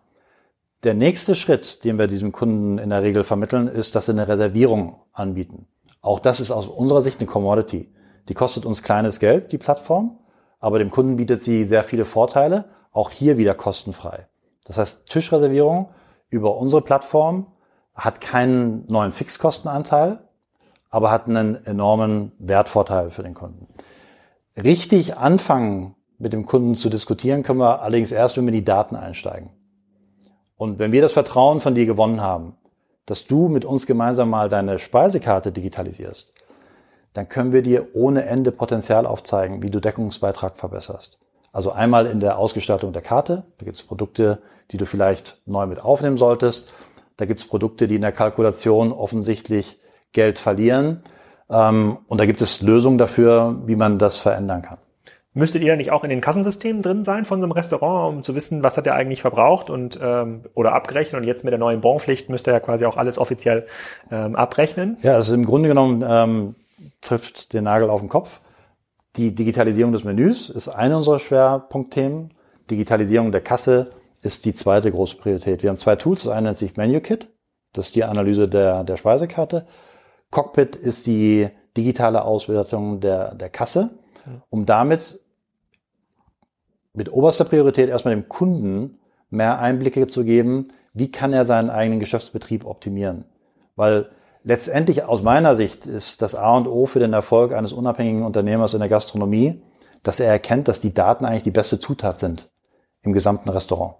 Der nächste Schritt, den wir diesem Kunden in der Regel vermitteln, ist, dass sie eine Reservierung anbieten. Auch das ist aus unserer Sicht eine Commodity. Die kostet uns kleines Geld, die Plattform, aber dem Kunden bietet sie sehr viele Vorteile, auch hier wieder kostenfrei. Das heißt, Tischreservierung über unsere Plattform hat keinen neuen Fixkostenanteil, aber hat einen enormen Wertvorteil für den Kunden. Richtig anfangen mit dem Kunden zu diskutieren können wir allerdings erst, wenn wir die Daten einsteigen. Und wenn wir das Vertrauen von dir gewonnen haben, dass du mit uns gemeinsam mal deine Speisekarte digitalisierst, dann können wir dir ohne Ende Potenzial aufzeigen, wie du Deckungsbeitrag verbesserst. Also einmal in der Ausgestaltung der Karte, da gibt es Produkte, die du vielleicht neu mit aufnehmen solltest. Da gibt es Produkte, die in der Kalkulation offensichtlich Geld verlieren. Ähm, und da gibt es Lösungen dafür, wie man das verändern kann. Müsstet ihr nicht auch in den Kassensystemen drin sein von so einem Restaurant, um zu wissen, was hat er eigentlich verbraucht und ähm, oder abgerechnet? Und jetzt mit der neuen Bonpflicht müsst ihr ja quasi auch alles offiziell ähm, abrechnen. Ja, also im Grunde genommen ähm, trifft den Nagel auf den Kopf. Die Digitalisierung des Menüs ist eine unserer Schwerpunktthemen. Digitalisierung der Kasse ist die zweite große Priorität. Wir haben zwei Tools. Das eine nennt sich MenuKit. Das ist die Analyse der, der Speisekarte. Cockpit ist die digitale Auswertung der, der Kasse um damit mit oberster Priorität erstmal dem Kunden mehr Einblicke zu geben, wie kann er seinen eigenen Geschäftsbetrieb optimieren. Weil letztendlich aus meiner Sicht ist das A und O für den Erfolg eines unabhängigen Unternehmers in der Gastronomie, dass er erkennt, dass die Daten eigentlich die beste Zutat sind im gesamten Restaurant.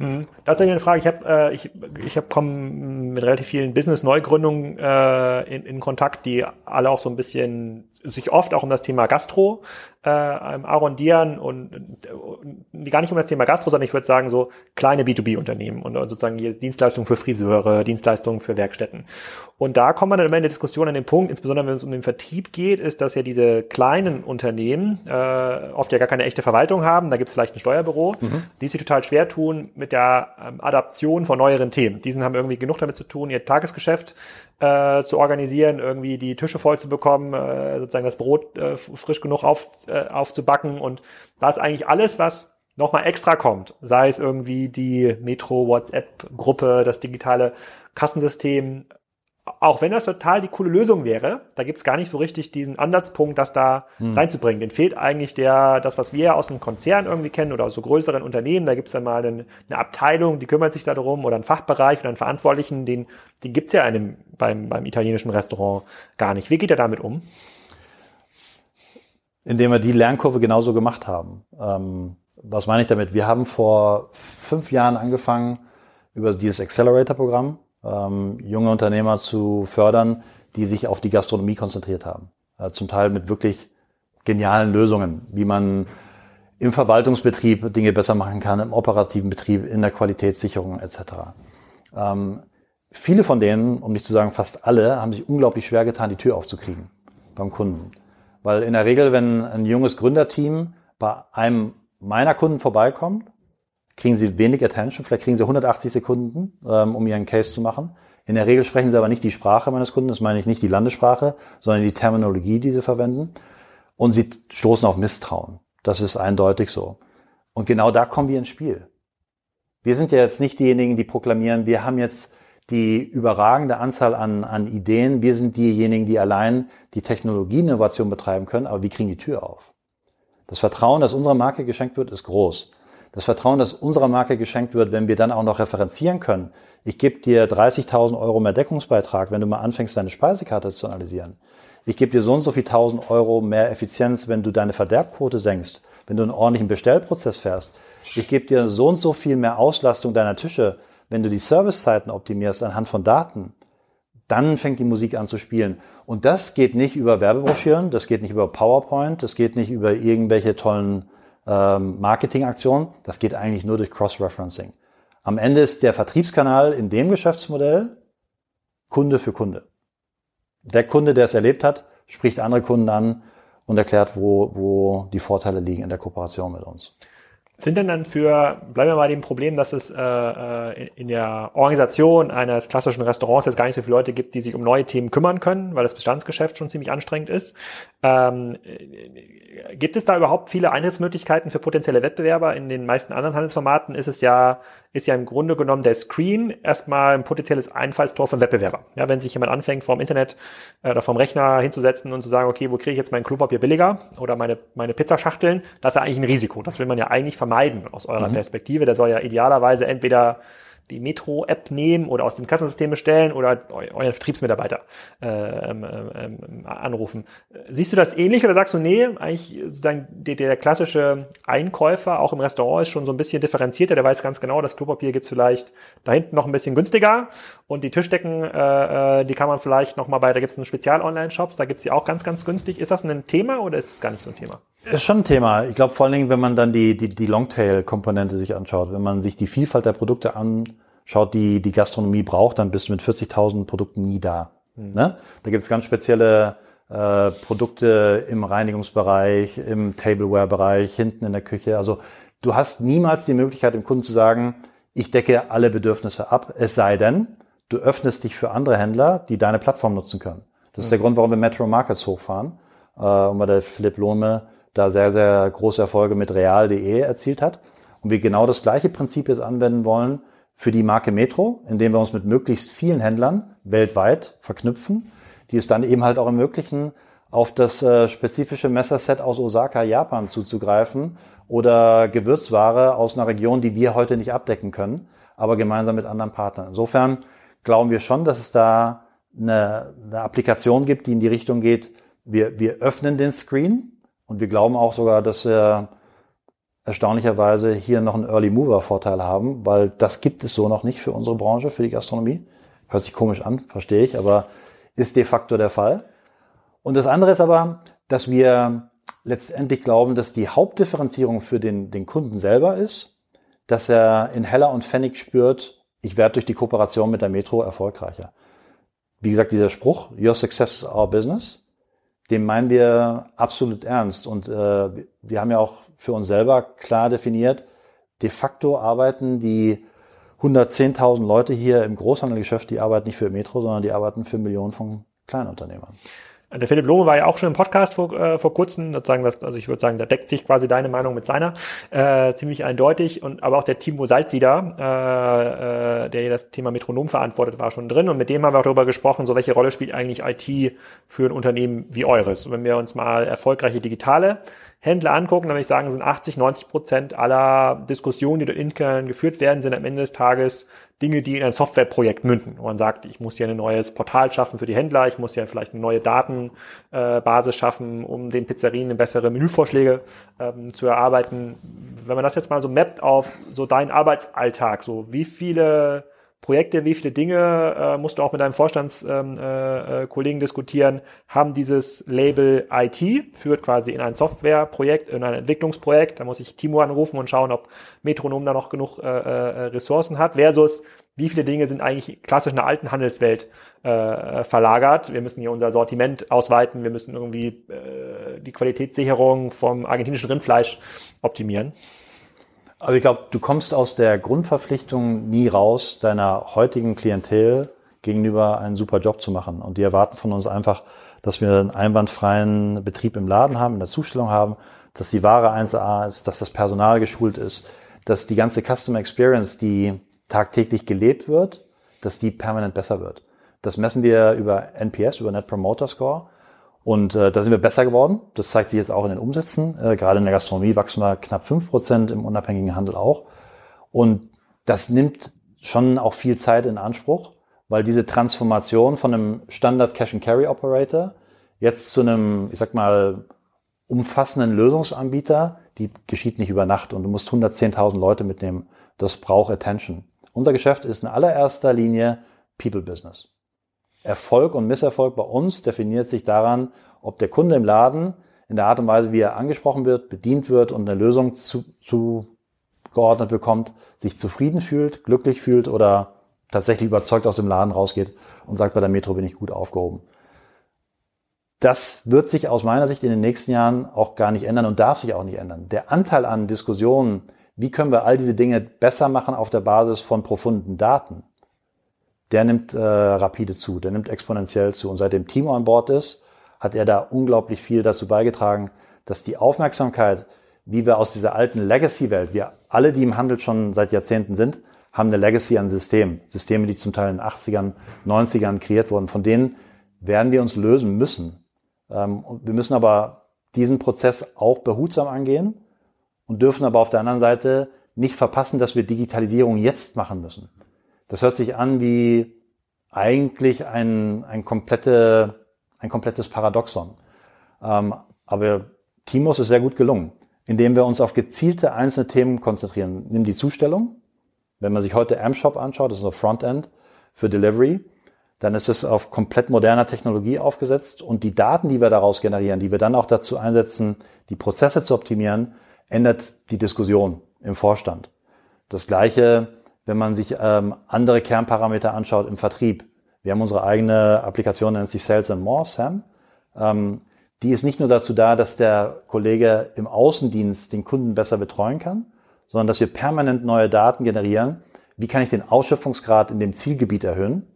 Mhm. Tatsächlich eine Frage. Ich habe äh, ich, ich hab komme mit relativ vielen Business-Neugründungen äh, in, in Kontakt, die alle auch so ein bisschen sich oft auch um das Thema Gastro äh, arrondieren und, und gar nicht um das Thema Gastro, sondern ich würde sagen so kleine B2B-Unternehmen und sozusagen hier Dienstleistungen für Friseure, Dienstleistungen für Werkstätten. Und da kommt man dann immer in der Diskussion an den Punkt, insbesondere wenn es um den Vertrieb geht, ist, dass ja diese kleinen Unternehmen äh, oft ja gar keine echte Verwaltung haben. Da gibt es vielleicht ein Steuerbüro, mhm. die sich total schwer tun mit der ähm, Adaption von neueren Themen. Diesen haben irgendwie genug damit zu tun, ihr Tagesgeschäft äh, zu organisieren, irgendwie die Tische voll zu bekommen, äh, sozusagen das Brot äh, frisch genug auf, äh, aufzubacken. Und da ist eigentlich alles, was nochmal extra kommt, sei es irgendwie die Metro WhatsApp-Gruppe, das digitale Kassensystem, auch wenn das total die coole Lösung wäre, da gibt's gar nicht so richtig diesen Ansatzpunkt, das da hm. reinzubringen. Den fehlt eigentlich der, das, was wir aus einem Konzern irgendwie kennen oder aus so größeren Unternehmen. Da gibt's dann mal eine, eine, Abteilung, die kümmert sich darum oder einen Fachbereich oder einen Verantwortlichen, den, den gibt's ja einem, beim, beim italienischen Restaurant gar nicht. Wie geht er damit um? Indem wir die Lernkurve genauso gemacht haben. Ähm, was meine ich damit? Wir haben vor fünf Jahren angefangen über dieses Accelerator-Programm ähm, junge Unternehmer zu fördern, die sich auf die Gastronomie konzentriert haben. Äh, zum Teil mit wirklich genialen Lösungen, wie man im Verwaltungsbetrieb Dinge besser machen kann, im operativen Betrieb, in der Qualitätssicherung etc. Ähm, viele von denen, um nicht zu sagen fast alle, haben sich unglaublich schwer getan, die Tür aufzukriegen beim Kunden. Weil in der Regel, wenn ein junges Gründerteam bei einem meiner Kunden vorbeikommt kriegen sie wenig Attention, vielleicht kriegen sie 180 Sekunden, ähm, um ihren Case zu machen. In der Regel sprechen sie aber nicht die Sprache meines Kunden, das meine ich nicht die Landessprache, sondern die Terminologie, die sie verwenden. Und sie stoßen auf Misstrauen. Das ist eindeutig so. Und genau da kommen wir ins Spiel. Wir sind ja jetzt nicht diejenigen, die proklamieren, wir haben jetzt die überragende Anzahl an, an Ideen. Wir sind diejenigen, die allein die Technologieinnovation betreiben können, aber wir kriegen die Tür auf. Das Vertrauen, das unserer Marke geschenkt wird, ist groß das Vertrauen, das unserer Marke geschenkt wird, wenn wir dann auch noch referenzieren können. Ich gebe dir 30.000 Euro mehr Deckungsbeitrag, wenn du mal anfängst, deine Speisekarte zu analysieren. Ich gebe dir so und so viel 1000 Euro mehr Effizienz, wenn du deine Verderbquote senkst, wenn du einen ordentlichen Bestellprozess fährst. Ich gebe dir so und so viel mehr Auslastung deiner Tische, wenn du die Servicezeiten optimierst anhand von Daten. Dann fängt die Musik an zu spielen. Und das geht nicht über Werbebroschüren, das geht nicht über PowerPoint, das geht nicht über irgendwelche tollen ähm, Marketingaktion. Das geht eigentlich nur durch Cross-Referencing. Am Ende ist der Vertriebskanal in dem Geschäftsmodell Kunde für Kunde. Der Kunde, der es erlebt hat, spricht andere Kunden an und erklärt, wo, wo die Vorteile liegen in der Kooperation mit uns. Sind denn dann für, bleiben wir mal dem Problem, dass es äh, äh in der Organisation eines klassischen Restaurants jetzt gar nicht so viele Leute gibt, die sich um neue Themen kümmern können, weil das Bestandsgeschäft schon ziemlich anstrengend ist. Ähm, gibt es da überhaupt viele Eintrittsmöglichkeiten für potenzielle Wettbewerber? In den meisten anderen Handelsformaten ist es ja, ist ja im Grunde genommen der Screen erstmal ein potenzielles Einfallstor von Wettbewerber. Ja, wenn sich jemand anfängt, vom Internet äh, oder vom Rechner hinzusetzen und zu sagen, okay, wo kriege ich jetzt mein Klopapier billiger oder meine, meine Pizzaschachteln, das ist ja eigentlich ein Risiko. Das will man ja eigentlich vermeiden aus eurer mhm. Perspektive. Der soll ja idealerweise entweder die Metro-App nehmen oder aus dem Kassensystem bestellen oder eu euren Vertriebsmitarbeiter äh, ähm, ähm, anrufen. Siehst du das ähnlich oder sagst du, nee, eigentlich sozusagen der, der klassische Einkäufer auch im Restaurant ist schon so ein bisschen differenzierter, der weiß ganz genau, das Klopapier gibt's vielleicht da hinten noch ein bisschen günstiger und die Tischdecken, äh, äh die kann man vielleicht noch mal bei, da gibt's einen Spezial-Online-Shops, da gibt's die auch ganz, ganz günstig. Ist das ein Thema oder ist es gar nicht so ein Thema? Ist schon ein Thema. Ich glaube vor allen Dingen, wenn man dann die, die, die Longtail-Komponente sich anschaut, wenn man sich die Vielfalt der Produkte anschaut, die die Gastronomie braucht, dann bist du mit 40.000 Produkten nie da. Mhm. Ne? Da gibt es ganz spezielle äh, Produkte im Reinigungsbereich, im Tableware-Bereich, hinten in der Küche. Also du hast niemals die Möglichkeit, dem Kunden zu sagen, ich decke alle Bedürfnisse ab, es sei denn, du öffnest dich für andere Händler, die deine Plattform nutzen können. Das ist der mhm. Grund, warum wir Metro Markets hochfahren äh, und weil der Philipp Lohme da sehr, sehr große Erfolge mit real.de erzielt hat. Und wir genau das gleiche Prinzip jetzt anwenden wollen für die Marke Metro, indem wir uns mit möglichst vielen Händlern weltweit verknüpfen, die es dann eben halt auch ermöglichen, auf das äh, spezifische Messerset aus Osaka, Japan zuzugreifen oder Gewürzware aus einer Region, die wir heute nicht abdecken können, aber gemeinsam mit anderen Partnern. Insofern glauben wir schon, dass es da eine, eine Applikation gibt, die in die Richtung geht, wir, wir öffnen den Screen, und wir glauben auch sogar, dass wir erstaunlicherweise hier noch einen Early Mover Vorteil haben, weil das gibt es so noch nicht für unsere Branche, für die Gastronomie. Hört sich komisch an, verstehe ich, aber ist de facto der Fall. Und das andere ist aber, dass wir letztendlich glauben, dass die Hauptdifferenzierung für den, den Kunden selber ist, dass er in Heller und Pfennig spürt, ich werde durch die Kooperation mit der Metro erfolgreicher. Wie gesagt, dieser Spruch, Your success is our business, den meinen wir absolut ernst. Und äh, wir haben ja auch für uns selber klar definiert, de facto arbeiten die 110.000 Leute hier im Großhandelgeschäft, die arbeiten nicht für Metro, sondern die arbeiten für Millionen von Kleinunternehmern. Der Philipp Lohme war ja auch schon im Podcast vor, äh, vor kurzem, sozusagen, das, also ich würde sagen, da deckt sich quasi deine Meinung mit seiner, äh, ziemlich eindeutig. Und aber auch der Timo Salzieder, äh, äh, der hier das Thema Metronom verantwortet, war schon drin. Und mit dem haben wir auch darüber gesprochen, so welche Rolle spielt eigentlich IT für ein Unternehmen wie eures. Und wenn wir uns mal erfolgreiche digitale Händler angucken, dann würde ich sagen, sind 80, 90 Prozent aller Diskussionen, die dort intern geführt werden, sind am Ende des Tages Dinge, die in ein Softwareprojekt münden. Und man sagt, ich muss hier ein neues Portal schaffen für die Händler, ich muss hier vielleicht eine neue Datenbasis schaffen, um den Pizzerien bessere Menüvorschläge ähm, zu erarbeiten. Wenn man das jetzt mal so mappt auf so deinen Arbeitsalltag, so wie viele Projekte, wie viele Dinge, äh, musst du auch mit deinem Vorstandskollegen ähm, äh, äh, diskutieren, haben dieses Label IT, führt quasi in ein Softwareprojekt, in ein Entwicklungsprojekt. Da muss ich Timo anrufen und schauen, ob Metronom da noch genug äh, äh, Ressourcen hat, versus wie viele Dinge sind eigentlich klassisch in der alten Handelswelt äh, verlagert. Wir müssen hier unser Sortiment ausweiten, wir müssen irgendwie äh, die Qualitätssicherung vom argentinischen Rindfleisch optimieren. Also ich glaube, du kommst aus der Grundverpflichtung nie raus, deiner heutigen Klientel gegenüber einen super Job zu machen. Und die erwarten von uns einfach, dass wir einen einwandfreien Betrieb im Laden haben, in der Zustellung haben, dass die Ware 1A ist, dass das Personal geschult ist, dass die ganze Customer Experience, die tagtäglich gelebt wird, dass die permanent besser wird. Das messen wir über NPS, über Net Promoter Score. Und äh, da sind wir besser geworden. Das zeigt sich jetzt auch in den Umsätzen. Äh, gerade in der Gastronomie wachsen wir knapp fünf Prozent, im unabhängigen Handel auch. Und das nimmt schon auch viel Zeit in Anspruch, weil diese Transformation von einem Standard Cash and Carry Operator jetzt zu einem, ich sag mal, umfassenden Lösungsanbieter, die geschieht nicht über Nacht und du musst 110.000 Leute mitnehmen. Das braucht Attention. Unser Geschäft ist in allererster Linie People Business. Erfolg und Misserfolg bei uns definiert sich daran, ob der Kunde im Laden in der Art und Weise, wie er angesprochen wird, bedient wird und eine Lösung zu, zugeordnet bekommt, sich zufrieden fühlt, glücklich fühlt oder tatsächlich überzeugt aus dem Laden rausgeht und sagt, bei der Metro bin ich gut aufgehoben. Das wird sich aus meiner Sicht in den nächsten Jahren auch gar nicht ändern und darf sich auch nicht ändern. Der Anteil an Diskussionen, wie können wir all diese Dinge besser machen auf der Basis von profunden Daten, der nimmt äh, rapide zu, der nimmt exponentiell zu. Und seitdem Timo an Bord ist, hat er da unglaublich viel dazu beigetragen, dass die Aufmerksamkeit, wie wir aus dieser alten Legacy-Welt, wir alle, die im Handel schon seit Jahrzehnten sind, haben eine Legacy an Systemen. Systeme, die zum Teil in den 80ern, 90ern kreiert wurden. Von denen werden wir uns lösen müssen. Ähm, wir müssen aber diesen Prozess auch behutsam angehen und dürfen aber auf der anderen Seite nicht verpassen, dass wir Digitalisierung jetzt machen müssen. Das hört sich an wie eigentlich ein, ein, komplette, ein komplettes Paradoxon. Ähm, aber Timos ist sehr gut gelungen, indem wir uns auf gezielte einzelne Themen konzentrieren. Nimm die Zustellung. Wenn man sich heute AmShop anschaut, das ist so Frontend für Delivery, dann ist es auf komplett moderner Technologie aufgesetzt und die Daten, die wir daraus generieren, die wir dann auch dazu einsetzen, die Prozesse zu optimieren, ändert die Diskussion im Vorstand. Das gleiche wenn man sich ähm, andere Kernparameter anschaut im Vertrieb. Wir haben unsere eigene Applikation, nennt sich Sales and More, Sam. Ähm, die ist nicht nur dazu da, dass der Kollege im Außendienst den Kunden besser betreuen kann, sondern dass wir permanent neue Daten generieren. Wie kann ich den Ausschöpfungsgrad in dem Zielgebiet erhöhen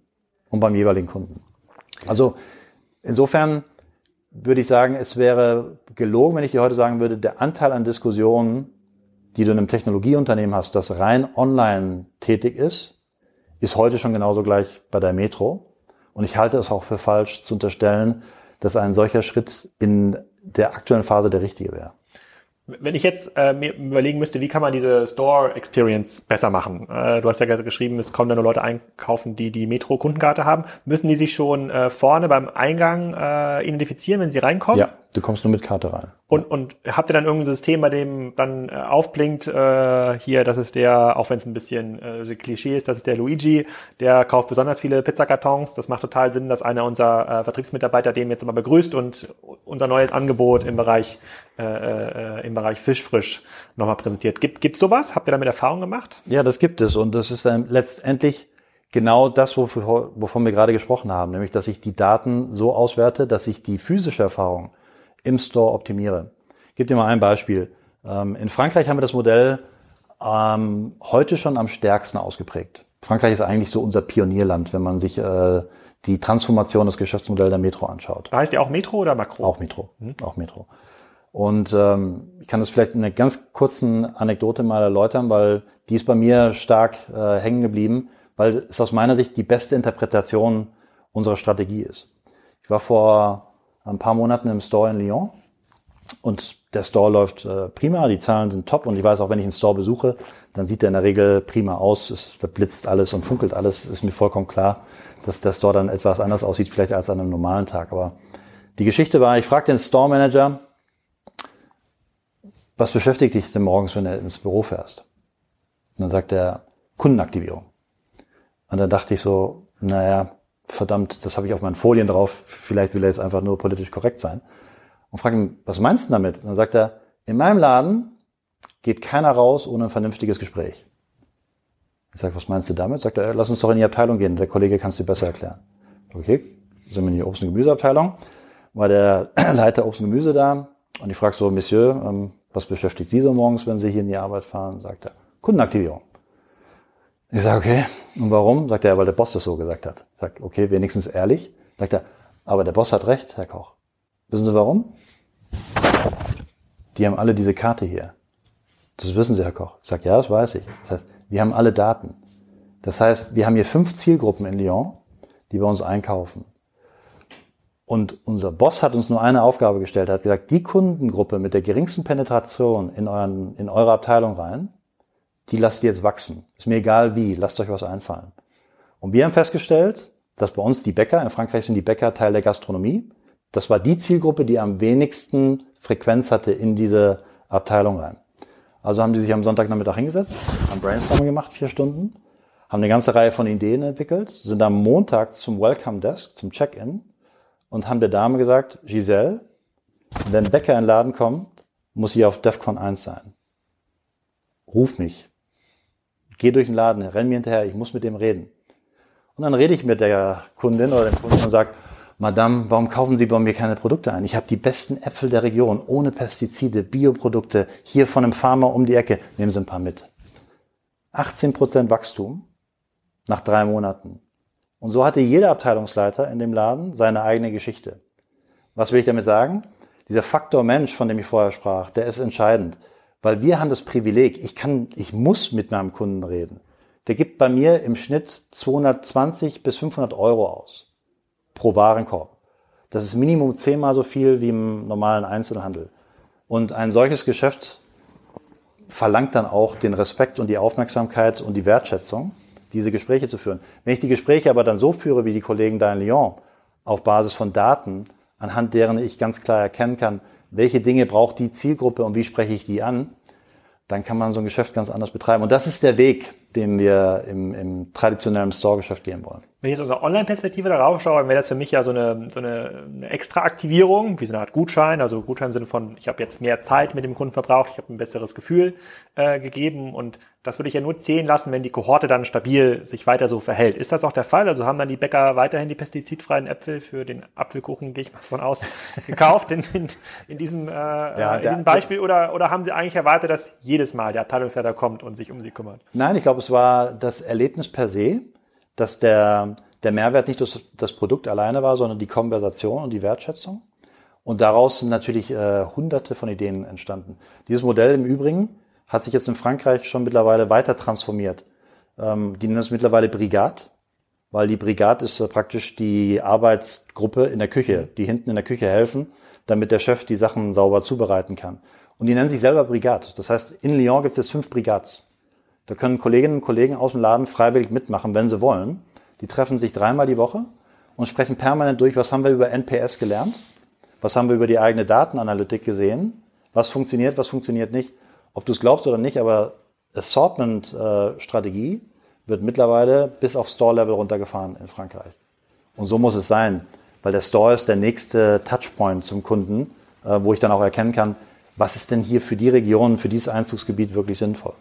und beim jeweiligen Kunden? Also insofern würde ich sagen, es wäre gelogen, wenn ich dir heute sagen würde, der Anteil an Diskussionen die du in einem Technologieunternehmen hast, das rein online tätig ist, ist heute schon genauso gleich bei der Metro. Und ich halte es auch für falsch zu unterstellen, dass ein solcher Schritt in der aktuellen Phase der richtige wäre. Wenn ich jetzt äh, mir überlegen müsste, wie kann man diese Store Experience besser machen? Äh, du hast ja geschrieben, es kommen da nur Leute einkaufen, die die Metro-Kundenkarte haben. Müssen die sich schon äh, vorne beim Eingang äh, identifizieren, wenn sie reinkommen? Ja, du kommst nur mit Karte rein. Und, und habt ihr dann irgendein System, bei dem dann äh, aufblinkt, äh, hier, das ist der, auch wenn es ein bisschen äh, Klischee ist, das ist der Luigi, der kauft besonders viele Pizzakartons. Das macht total Sinn, dass einer unserer äh, Vertriebsmitarbeiter den jetzt immer begrüßt und unser neues Angebot im Bereich, äh, äh, im Bereich Fischfrisch nochmal präsentiert. Gibt gibt's sowas? Habt ihr damit Erfahrung gemacht? Ja, das gibt es. Und das ist dann letztendlich genau das, wovon wir gerade gesprochen haben, nämlich dass ich die Daten so auswerte, dass ich die physische Erfahrung im Store optimiere. Ich gebe dir mal ein Beispiel. Ähm, in Frankreich haben wir das Modell ähm, heute schon am stärksten ausgeprägt. Frankreich ist eigentlich so unser Pionierland, wenn man sich äh, die Transformation des Geschäftsmodells der Metro anschaut. Da heißt die auch Metro oder Makro? Auch Metro, mhm. auch Metro. Und ähm, ich kann das vielleicht in einer ganz kurzen Anekdote mal erläutern, weil die ist bei mir stark äh, hängen geblieben weil es aus meiner Sicht die beste Interpretation unserer Strategie ist. Ich war vor ein paar Monaten im Store in Lyon und der Store läuft äh, prima, die Zahlen sind top und ich weiß auch, wenn ich einen Store besuche, dann sieht der in der Regel prima aus, es, da blitzt alles und funkelt alles, ist mir vollkommen klar, dass der Store dann etwas anders aussieht, vielleicht als an einem normalen Tag. Aber die Geschichte war, ich fragte den Store Manager, was beschäftigt dich denn morgens, wenn du ins Büro fährst? Und dann sagt er, Kundenaktivierung. Und dann dachte ich so, naja, verdammt, das habe ich auf meinen Folien drauf, vielleicht will er jetzt einfach nur politisch korrekt sein. Und frage ihn, was meinst du damit? Und dann sagt er, in meinem Laden geht keiner raus ohne ein vernünftiges Gespräch. Ich sage, was meinst du damit? Sagt er, lass uns doch in die Abteilung gehen, der Kollege kann es dir besser erklären. Okay, sind wir in die Obst- und Gemüseabteilung, war der <clears throat> Leiter Obst und Gemüse da und ich frage so, Monsieur, ähm, was beschäftigt Sie so morgens, wenn Sie hier in die Arbeit fahren? Sagt er, Kundenaktivierung. Ich sage, okay, und warum? Sagt er, weil der Boss das so gesagt hat. Sage, okay, wenigstens ehrlich. Sagt er, aber der Boss hat recht, Herr Koch. Wissen Sie warum? Die haben alle diese Karte hier. Das wissen Sie, Herr Koch. Ich sage, ja, das weiß ich. Das heißt, wir haben alle Daten. Das heißt, wir haben hier fünf Zielgruppen in Lyon, die bei uns einkaufen. Und unser Boss hat uns nur eine Aufgabe gestellt. Hat gesagt, die Kundengruppe mit der geringsten Penetration in, euren, in eure Abteilung rein, die lasst ihr jetzt wachsen. Ist mir egal wie, lasst euch was einfallen. Und wir haben festgestellt, dass bei uns die Bäcker, in Frankreich sind die Bäcker Teil der Gastronomie. Das war die Zielgruppe, die am wenigsten Frequenz hatte in diese Abteilung rein. Also haben die sich am Sonntagnachmittag hingesetzt, haben Brainstorming gemacht, vier Stunden, haben eine ganze Reihe von Ideen entwickelt, sind am Montag zum Welcome Desk, zum Check-in und haben der Dame gesagt, Giselle, wenn Bäcker in den Laden kommt, muss sie auf DEFCON 1 sein. Ruf mich. Geh durch den Laden, renn mir hinterher, ich muss mit dem reden. Und dann rede ich mit der Kundin oder dem Kunden und sage, Madame, warum kaufen Sie bei mir keine Produkte ein? Ich habe die besten Äpfel der Region, ohne Pestizide, Bioprodukte, hier von einem Farmer um die Ecke. Nehmen Sie ein paar mit. 18 Prozent Wachstum nach drei Monaten. Und so hatte jeder Abteilungsleiter in dem Laden seine eigene Geschichte. Was will ich damit sagen? Dieser Faktor Mensch, von dem ich vorher sprach, der ist entscheidend. Weil wir haben das Privileg, ich kann, ich muss mit meinem Kunden reden. Der gibt bei mir im Schnitt 220 bis 500 Euro aus. Pro Warenkorb. Das ist Minimum zehnmal so viel wie im normalen Einzelhandel. Und ein solches Geschäft verlangt dann auch den Respekt und die Aufmerksamkeit und die Wertschätzung, diese Gespräche zu führen. Wenn ich die Gespräche aber dann so führe wie die Kollegen da in Lyon, auf Basis von Daten, anhand deren ich ganz klar erkennen kann, welche Dinge braucht die Zielgruppe und wie spreche ich die an, dann kann man so ein Geschäft ganz anders betreiben. Und das ist der Weg, den wir im, im traditionellen Store-Geschäft gehen wollen. Wenn ich jetzt unsere Online-Perspektive darauf schaue, dann wäre das für mich ja so eine, so eine, eine Extra-Aktivierung, wie so eine Art Gutschein, also Gutschein im Sinne von, ich habe jetzt mehr Zeit mit dem Kunden verbraucht, ich habe ein besseres Gefühl äh, gegeben und das würde ich ja nur zählen lassen, wenn die Kohorte dann stabil sich weiter so verhält. Ist das auch der Fall? Also haben dann die Bäcker weiterhin die pestizidfreien Äpfel für den Apfelkuchen, gehe ich mal von aus, <laughs> gekauft in, in, in, diesem, äh, ja, in diesem Beispiel? Oder, oder haben sie eigentlich erwartet, dass jedes Mal der Abteilungsleiter kommt und sich um sie kümmert? Nein, ich glaube, es war das Erlebnis per se, dass der, der Mehrwert nicht das, das Produkt alleine war, sondern die Konversation und die Wertschätzung. Und daraus sind natürlich äh, hunderte von Ideen entstanden. Dieses Modell im Übrigen hat sich jetzt in Frankreich schon mittlerweile weiter transformiert. Ähm, die nennen es mittlerweile Brigade, weil die Brigade ist äh, praktisch die Arbeitsgruppe in der Küche, die hinten in der Küche helfen, damit der Chef die Sachen sauber zubereiten kann. Und die nennen sich selber Brigade. Das heißt, in Lyon gibt es jetzt fünf Brigades. Da können Kolleginnen und Kollegen aus dem Laden freiwillig mitmachen, wenn sie wollen. Die treffen sich dreimal die Woche und sprechen permanent durch, was haben wir über NPS gelernt Was haben wir über die eigene Datenanalytik gesehen? Was funktioniert, was funktioniert nicht? Ob du es glaubst oder nicht, aber Assortment-Strategie äh, wird mittlerweile bis auf Store-Level runtergefahren in Frankreich. Und so muss es sein, weil der Store ist der nächste Touchpoint zum Kunden, äh, wo ich dann auch erkennen kann, was ist denn hier für die Region, für dieses Einzugsgebiet wirklich sinnvoll.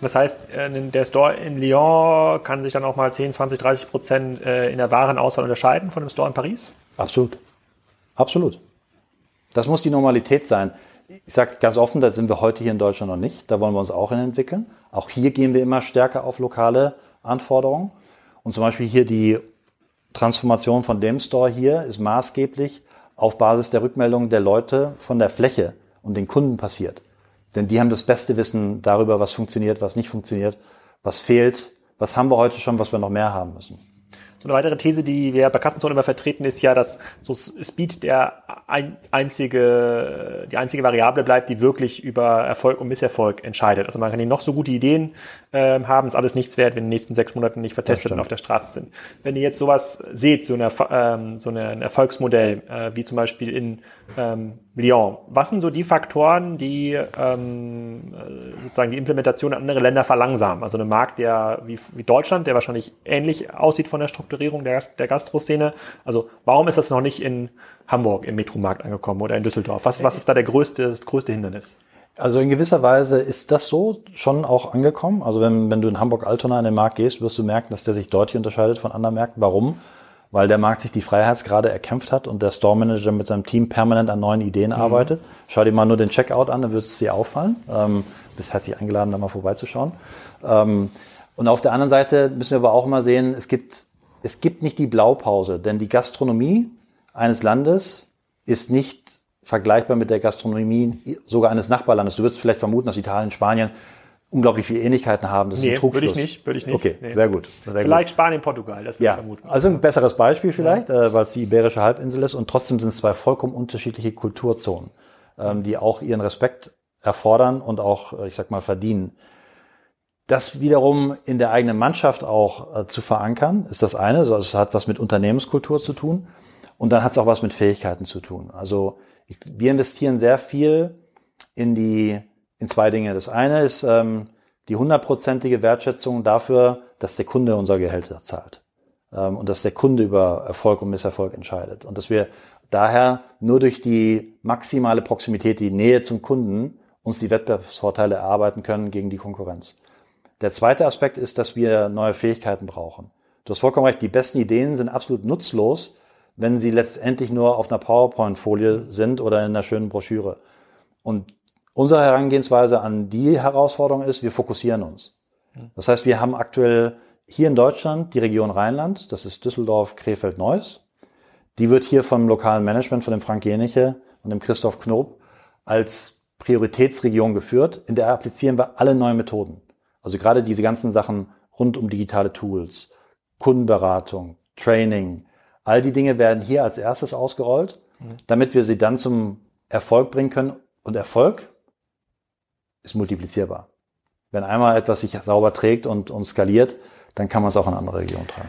Das heißt, äh, der Store in Lyon kann sich dann auch mal 10, 20, 30 Prozent äh, in der Warenauswahl unterscheiden von dem Store in Paris? Absolut. Absolut. Das muss die Normalität sein. Ich sage ganz offen, da sind wir heute hier in Deutschland noch nicht. Da wollen wir uns auch hin entwickeln. Auch hier gehen wir immer stärker auf lokale Anforderungen. Und zum Beispiel hier die Transformation von dem Store hier ist maßgeblich auf Basis der Rückmeldungen der Leute von der Fläche und den Kunden passiert. Denn die haben das beste Wissen darüber, was funktioniert, was nicht funktioniert, was fehlt, was haben wir heute schon, was wir noch mehr haben müssen. So eine weitere These, die wir bei Kassenzone immer vertreten, ist ja, dass so Speed der ein, einzige, die einzige Variable bleibt, die wirklich über Erfolg und Misserfolg entscheidet. Also man kann hier noch so gute Ideen äh, haben, ist alles nichts wert, wenn den nächsten sechs Monaten nicht vertestet und auf der Straße sind. Wenn ihr jetzt sowas seht, so, eine, ähm, so ein Erfolgsmodell, äh, wie zum Beispiel in ähm, Lyon. Was sind so die Faktoren, die ähm, sozusagen die Implementation in andere Länder verlangsamen? Also ein Markt, der wie, wie Deutschland, der wahrscheinlich ähnlich aussieht von der Strukturierung der, der Gastroszene. Also warum ist das noch nicht in Hamburg im Metromarkt angekommen oder in Düsseldorf? Was, was ist da der größte, das größte Hindernis? Also in gewisser Weise ist das so schon auch angekommen. Also wenn, wenn du in Hamburg-Altona in den Markt gehst, wirst du merken, dass der sich deutlich unterscheidet von anderen Märkten. Warum? weil der Markt sich die Freiheitsgrade erkämpft hat und der Store Manager mit seinem Team permanent an neuen Ideen mhm. arbeitet. Schau dir mal nur den Checkout an, dann wird es dir auffallen. Ähm, bist herzlich eingeladen, da mal vorbeizuschauen. Ähm, und auf der anderen Seite müssen wir aber auch immer sehen, es gibt, es gibt nicht die Blaupause, denn die Gastronomie eines Landes ist nicht vergleichbar mit der Gastronomie sogar eines Nachbarlandes. Du würdest vielleicht vermuten, dass Italien, Spanien unglaublich viele Ähnlichkeiten haben. Das nee, ist ein Trugschluss. würde ich nicht, würde ich nicht. Okay, nee. sehr gut. Sehr vielleicht gut. Spanien, Portugal, das würde ja. ich vermuten. Also ein besseres Beispiel vielleicht, ja. äh, weil es die Iberische Halbinsel ist und trotzdem sind es zwei vollkommen unterschiedliche Kulturzonen, ähm, die auch ihren Respekt erfordern und auch, äh, ich sag mal, verdienen. Das wiederum in der eigenen Mannschaft auch äh, zu verankern, ist das eine. Also es hat was mit Unternehmenskultur zu tun und dann hat es auch was mit Fähigkeiten zu tun. Also ich, wir investieren sehr viel in die in zwei Dinge. Das eine ist ähm, die hundertprozentige Wertschätzung dafür, dass der Kunde unser Gehalt zahlt ähm, und dass der Kunde über Erfolg und Misserfolg entscheidet und dass wir daher nur durch die maximale Proximität, die Nähe zum Kunden uns die Wettbewerbsvorteile erarbeiten können gegen die Konkurrenz. Der zweite Aspekt ist, dass wir neue Fähigkeiten brauchen. Du hast vollkommen recht, die besten Ideen sind absolut nutzlos, wenn sie letztendlich nur auf einer PowerPoint-Folie sind oder in einer schönen Broschüre. Und Unsere Herangehensweise an die Herausforderung ist, wir fokussieren uns. Das heißt, wir haben aktuell hier in Deutschland die Region Rheinland, das ist Düsseldorf, Krefeld, Neuss. Die wird hier vom lokalen Management, von dem Frank Jeniche und dem Christoph Knob als Prioritätsregion geführt. In der applizieren wir alle neuen Methoden. Also gerade diese ganzen Sachen rund um digitale Tools, Kundenberatung, Training, all die Dinge werden hier als erstes ausgerollt, damit wir sie dann zum Erfolg bringen können. Und Erfolg ist multiplizierbar. Wenn einmal etwas sich sauber trägt und, und skaliert, dann kann man es auch in andere Regionen tragen.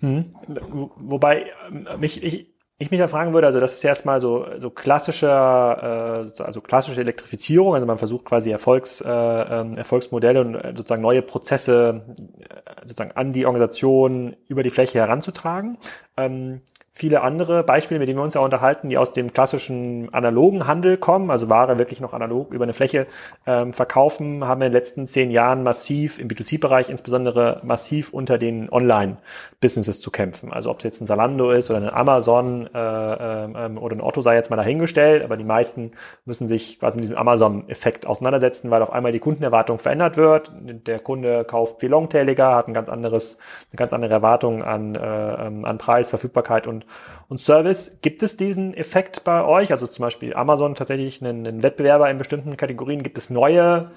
Mhm. Wobei äh, mich, ich, ich mich da fragen würde, also das ist erstmal so, so klassische, äh, also klassische Elektrifizierung, also man versucht quasi Erfolgs, äh, ähm, Erfolgsmodelle und äh, sozusagen neue Prozesse äh, sozusagen an die Organisation über die Fläche heranzutragen. Ähm, viele andere Beispiele, mit denen wir uns ja unterhalten, die aus dem klassischen analogen Handel kommen, also Ware wirklich noch analog über eine Fläche ähm, verkaufen, haben in den letzten zehn Jahren massiv im B2C-Bereich insbesondere massiv unter den Online-Businesses zu kämpfen. Also ob es jetzt ein Salando ist oder ein Amazon äh, ähm, oder ein Otto sei jetzt mal dahingestellt, aber die meisten müssen sich quasi mit diesem Amazon-Effekt auseinandersetzen, weil auf einmal die Kundenerwartung verändert wird. Der Kunde kauft viel longtailiger, hat ein ganz anderes, eine ganz andere Erwartung an, äh, ähm, an Preis, Verfügbarkeit und und Service. Gibt es diesen Effekt bei euch? Also zum Beispiel Amazon tatsächlich einen, einen Wettbewerber in bestimmten Kategorien. Gibt es neue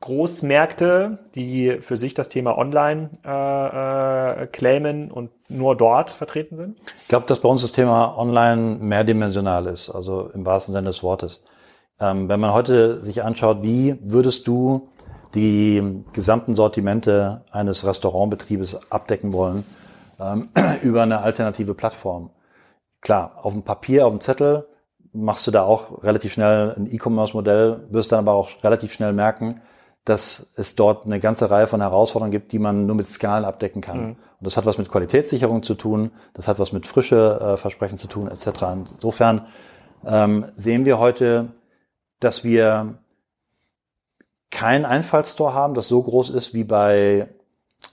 Großmärkte, die für sich das Thema Online äh, äh, claimen und nur dort vertreten sind? Ich glaube, dass bei uns das Thema Online mehrdimensional ist, also im wahrsten Sinne des Wortes. Ähm, wenn man heute sich anschaut, wie würdest du die gesamten Sortimente eines Restaurantbetriebes abdecken wollen, ähm, <clears throat> über eine alternative Plattform. klar, auf dem Papier, auf dem Zettel machst du da auch relativ schnell ein E-Commerce-Modell, wirst dann aber auch relativ schnell merken, dass es dort eine ganze Reihe von Herausforderungen gibt, die man nur mit Skalen abdecken kann. Mhm. Und das hat was mit Qualitätssicherung zu tun, das hat was mit frische äh, Versprechen zu tun, etc. Insofern ähm, sehen wir heute, dass wir kein Einfallstor haben, das so groß ist wie bei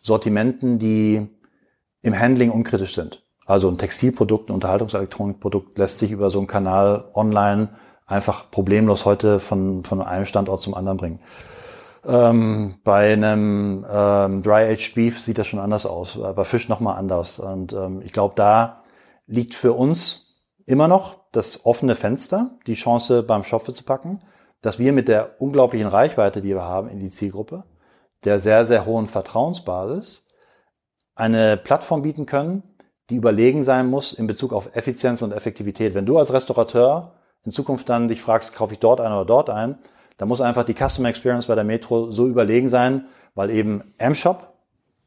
Sortimenten, die im Handling unkritisch sind. Also ein Textilprodukt, ein Unterhaltungselektronikprodukt lässt sich über so einen Kanal online einfach problemlos heute von, von einem Standort zum anderen bringen. Ähm, bei einem ähm, Dry-Aged Beef sieht das schon anders aus, bei Fisch nochmal anders. Und ähm, ich glaube, da liegt für uns immer noch das offene Fenster, die Chance beim Schopfe zu packen, dass wir mit der unglaublichen Reichweite, die wir haben in die Zielgruppe, der sehr, sehr hohen Vertrauensbasis, eine Plattform bieten können, die überlegen sein muss in Bezug auf Effizienz und Effektivität. Wenn du als Restaurateur in Zukunft dann dich fragst, kaufe ich dort ein oder dort ein, dann muss einfach die Customer Experience bei der Metro so überlegen sein, weil eben M-Shop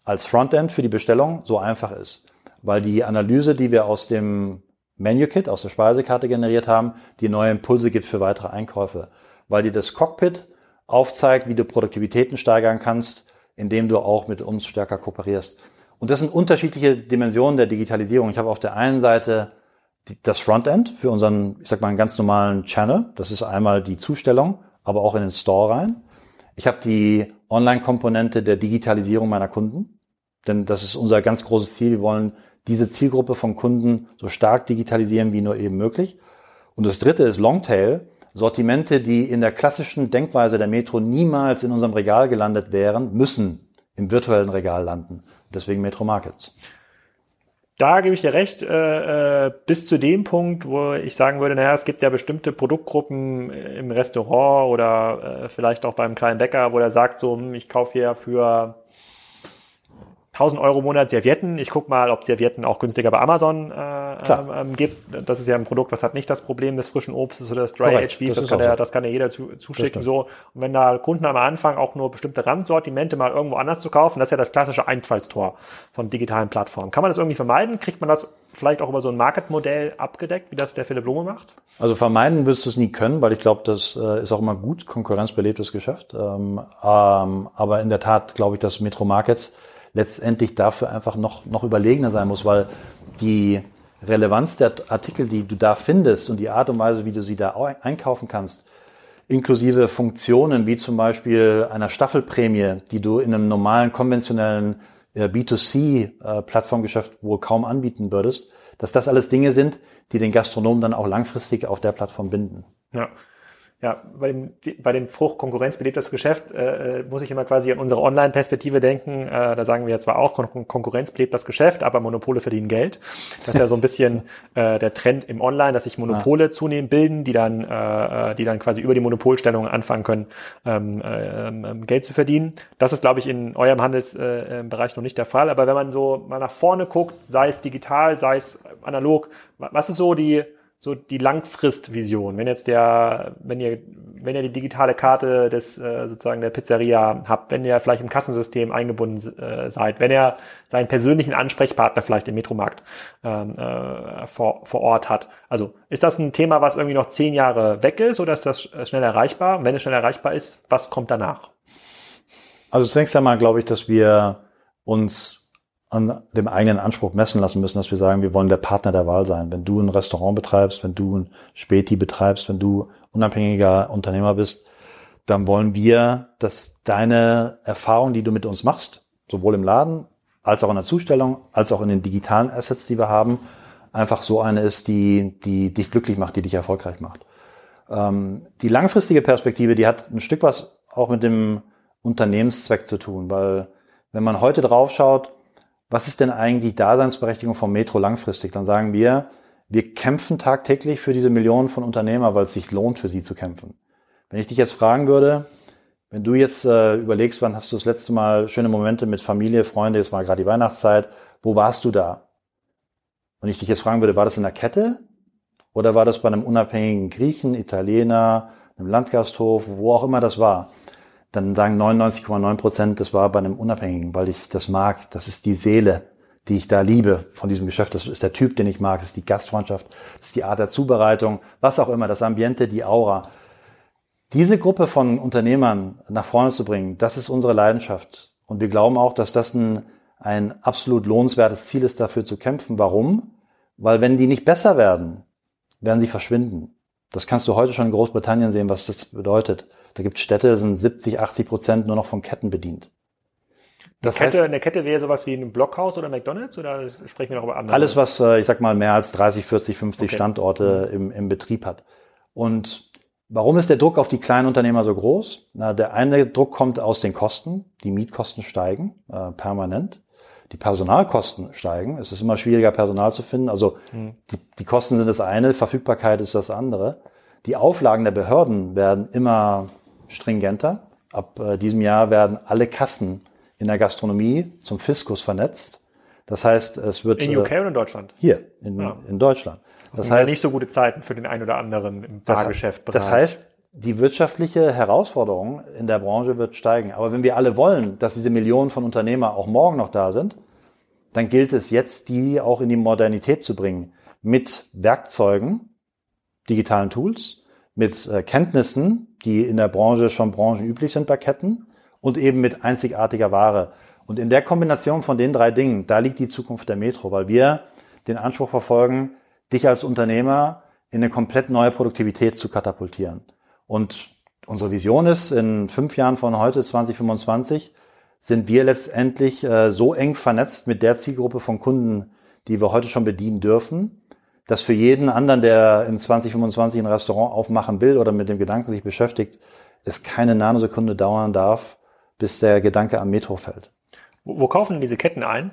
als Frontend für die Bestellung so einfach ist. Weil die Analyse, die wir aus dem Menu-Kit, aus der Speisekarte generiert haben, die neue Impulse gibt für weitere Einkäufe. Weil die das Cockpit aufzeigt, wie du Produktivitäten steigern kannst, indem du auch mit uns stärker kooperierst. Und das sind unterschiedliche Dimensionen der Digitalisierung. Ich habe auf der einen Seite das Frontend für unseren, ich sag mal, einen ganz normalen Channel. Das ist einmal die Zustellung, aber auch in den Store rein. Ich habe die Online-Komponente der Digitalisierung meiner Kunden. Denn das ist unser ganz großes Ziel. Wir wollen diese Zielgruppe von Kunden so stark digitalisieren wie nur eben möglich. Und das dritte ist Longtail. Sortimente, die in der klassischen Denkweise der Metro niemals in unserem Regal gelandet wären, müssen im virtuellen Regal landen. Deswegen Metro Markets. Da gebe ich dir recht, äh, äh, bis zu dem Punkt, wo ich sagen würde, naja, es gibt ja bestimmte Produktgruppen im Restaurant oder äh, vielleicht auch beim kleinen Bäcker, wo der sagt so, hm, ich kaufe hier für 1000 Euro im Monat Servietten. Ich gucke mal, ob Servietten auch günstiger bei Amazon äh, ähm, ähm, gibt. Das ist ja ein Produkt, was hat nicht das Problem des frischen Obstes oder des Dry Age Beef. Das, das, kann ja, so. das kann ja jeder zu, zuschicken. So. Und wenn da Kunden am Anfang auch nur bestimmte Randsortimente mal irgendwo anders zu kaufen, das ist ja das klassische Einfallstor von digitalen Plattformen. Kann man das irgendwie vermeiden? Kriegt man das vielleicht auch über so ein Market-Modell abgedeckt, wie das der Philipp Blume macht? Also vermeiden wirst du es nie können, weil ich glaube, das äh, ist auch immer gut, konkurrenzbelebtes Geschäft. Ähm, ähm, aber in der Tat glaube ich, dass Metro Markets letztendlich dafür einfach noch, noch überlegener sein muss, weil die Relevanz der Artikel, die du da findest und die Art und Weise, wie du sie da einkaufen kannst, inklusive Funktionen wie zum Beispiel einer Staffelprämie, die du in einem normalen, konventionellen äh, B2C-Plattformgeschäft äh, wohl kaum anbieten würdest, dass das alles Dinge sind, die den Gastronomen dann auch langfristig auf der Plattform binden. Ja, ja, bei dem, bei dem Bruch Konkurrenz belebt das Geschäft, äh, äh, muss ich immer quasi an unsere Online-Perspektive denken. Äh, da sagen wir ja zwar auch, Kon Konkurrenz belebt das Geschäft, aber Monopole verdienen Geld. Das ist ja so ein bisschen <laughs> äh, der Trend im Online, dass sich Monopole ja. zunehmend bilden, die dann, äh, äh, die dann quasi über die Monopolstellung anfangen können, ähm, äh, ähm, Geld zu verdienen. Das ist, glaube ich, in eurem Handelsbereich äh, noch nicht der Fall. Aber wenn man so mal nach vorne guckt, sei es digital, sei es analog, was ist so die so die Langfristvision. Wenn jetzt der, wenn ihr, wenn ihr die digitale Karte des äh, sozusagen der Pizzeria habt, wenn ihr vielleicht im Kassensystem eingebunden äh, seid, wenn ihr seinen persönlichen Ansprechpartner vielleicht im Metromarkt ähm, äh, vor, vor Ort hat. Also ist das ein Thema, was irgendwie noch zehn Jahre weg ist oder ist das schnell erreichbar? Wenn es schnell erreichbar ist, was kommt danach? Also zunächst einmal glaube ich, dass wir uns an dem eigenen Anspruch messen lassen müssen, dass wir sagen, wir wollen der Partner der Wahl sein. Wenn du ein Restaurant betreibst, wenn du ein Späti betreibst, wenn du unabhängiger Unternehmer bist, dann wollen wir, dass deine Erfahrung, die du mit uns machst, sowohl im Laden als auch in der Zustellung, als auch in den digitalen Assets, die wir haben, einfach so eine ist, die, die dich glücklich macht, die dich erfolgreich macht. Ähm, die langfristige Perspektive, die hat ein Stück was auch mit dem Unternehmenszweck zu tun, weil wenn man heute draufschaut, was ist denn eigentlich die Daseinsberechtigung vom Metro langfristig? Dann sagen wir, wir kämpfen tagtäglich für diese Millionen von Unternehmer, weil es sich lohnt, für sie zu kämpfen. Wenn ich dich jetzt fragen würde, wenn du jetzt äh, überlegst, wann hast du das letzte Mal schöne Momente mit Familie, Freunde, jetzt mal gerade die Weihnachtszeit, wo warst du da? Und ich dich jetzt fragen würde, war das in der Kette? Oder war das bei einem unabhängigen Griechen, Italiener, einem Landgasthof, wo auch immer das war? Dann sagen 99,9 Prozent, das war bei einem Unabhängigen, weil ich das mag. Das ist die Seele, die ich da liebe von diesem Geschäft. Das ist der Typ, den ich mag, das ist die Gastfreundschaft, das ist die Art der Zubereitung, was auch immer, das Ambiente, die Aura. Diese Gruppe von Unternehmern nach vorne zu bringen, das ist unsere Leidenschaft. Und wir glauben auch, dass das ein, ein absolut lohnenswertes Ziel ist, dafür zu kämpfen. Warum? Weil wenn die nicht besser werden, werden sie verschwinden. Das kannst du heute schon in Großbritannien sehen, was das bedeutet. Da gibt es Städte, sind 70, 80 Prozent nur noch von Ketten bedient. Das eine, Kette, heißt, eine Kette wäre sowas wie ein Blockhaus oder McDonalds oder sprechen wir noch über andere? Alles, was, äh, ich sag mal, mehr als 30, 40, 50 okay. Standorte im, im Betrieb hat. Und warum ist der Druck auf die kleinen Unternehmer so groß? Na, der eine Druck kommt aus den Kosten. Die Mietkosten steigen äh, permanent. Die Personalkosten steigen. Es ist immer schwieriger, Personal zu finden. Also hm. die, die Kosten sind das eine, Verfügbarkeit ist das andere. Die Auflagen der Behörden werden immer stringenter. Ab äh, diesem Jahr werden alle Kassen in der Gastronomie zum Fiskus vernetzt. Das heißt, es wird. In UK äh, oder in Deutschland? Hier, in, ja. in Deutschland. Das, das heißt. nicht so gute Zeiten für den einen oder anderen im Fahrgeschäft. Das, das heißt, die wirtschaftliche Herausforderung in der Branche wird steigen. Aber wenn wir alle wollen, dass diese Millionen von Unternehmer auch morgen noch da sind, dann gilt es jetzt, die auch in die Modernität zu bringen. Mit Werkzeugen, digitalen Tools, mit äh, Kenntnissen, die in der Branche schon branchenüblich sind bei Ketten und eben mit einzigartiger Ware. Und in der Kombination von den drei Dingen, da liegt die Zukunft der Metro, weil wir den Anspruch verfolgen, dich als Unternehmer in eine komplett neue Produktivität zu katapultieren. Und unsere Vision ist, in fünf Jahren von heute, 2025, sind wir letztendlich äh, so eng vernetzt mit der Zielgruppe von Kunden, die wir heute schon bedienen dürfen, dass für jeden anderen, der in 2025 ein Restaurant aufmachen will oder mit dem Gedanken sich beschäftigt, es keine Nanosekunde dauern darf, bis der Gedanke am Metro fällt. Wo, wo kaufen denn diese Ketten ein?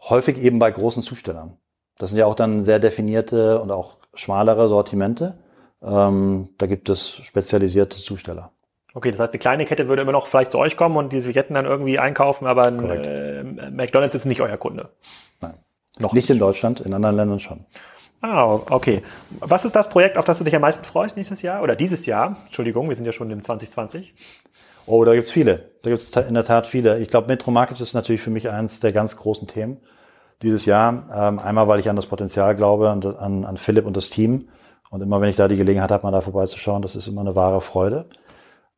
Häufig eben bei großen Zustellern. Das sind ja auch dann sehr definierte und auch schmalere Sortimente. Ähm, da gibt es spezialisierte Zusteller. Okay, das heißt, eine kleine Kette würde immer noch vielleicht zu euch kommen und diese Ketten dann irgendwie einkaufen, aber ein, äh, McDonald's ist nicht euer Kunde. Nein. Noch nicht in Deutschland, in anderen Ländern schon. Ah, okay. Was ist das Projekt, auf das du dich am meisten freust nächstes Jahr? Oder dieses Jahr? Entschuldigung, wir sind ja schon im 2020. Oh, da gibt's viele. Da gibt's in der Tat viele. Ich glaube, Metro Markets ist natürlich für mich eines der ganz großen Themen dieses Jahr. Ähm, einmal, weil ich an das Potenzial glaube, an, an, Philipp und das Team. Und immer, wenn ich da die Gelegenheit habe, mal da vorbeizuschauen, das ist immer eine wahre Freude.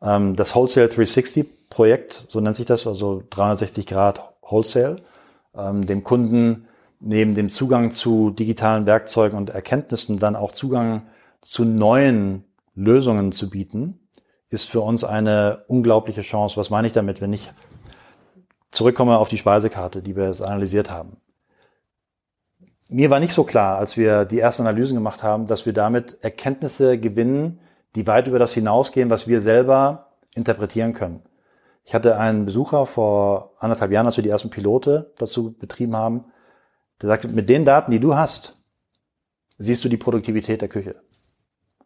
Ähm, das Wholesale 360 Projekt, so nennt sich das, also 360 Grad Wholesale, ähm, dem Kunden neben dem Zugang zu digitalen Werkzeugen und Erkenntnissen dann auch Zugang zu neuen Lösungen zu bieten, ist für uns eine unglaubliche Chance. Was meine ich damit, wenn ich zurückkomme auf die Speisekarte, die wir jetzt analysiert haben? Mir war nicht so klar, als wir die ersten Analysen gemacht haben, dass wir damit Erkenntnisse gewinnen, die weit über das hinausgehen, was wir selber interpretieren können. Ich hatte einen Besucher vor anderthalb Jahren, als wir die ersten Pilote dazu betrieben haben, der sagte, mit den Daten, die du hast, siehst du die Produktivität der Küche.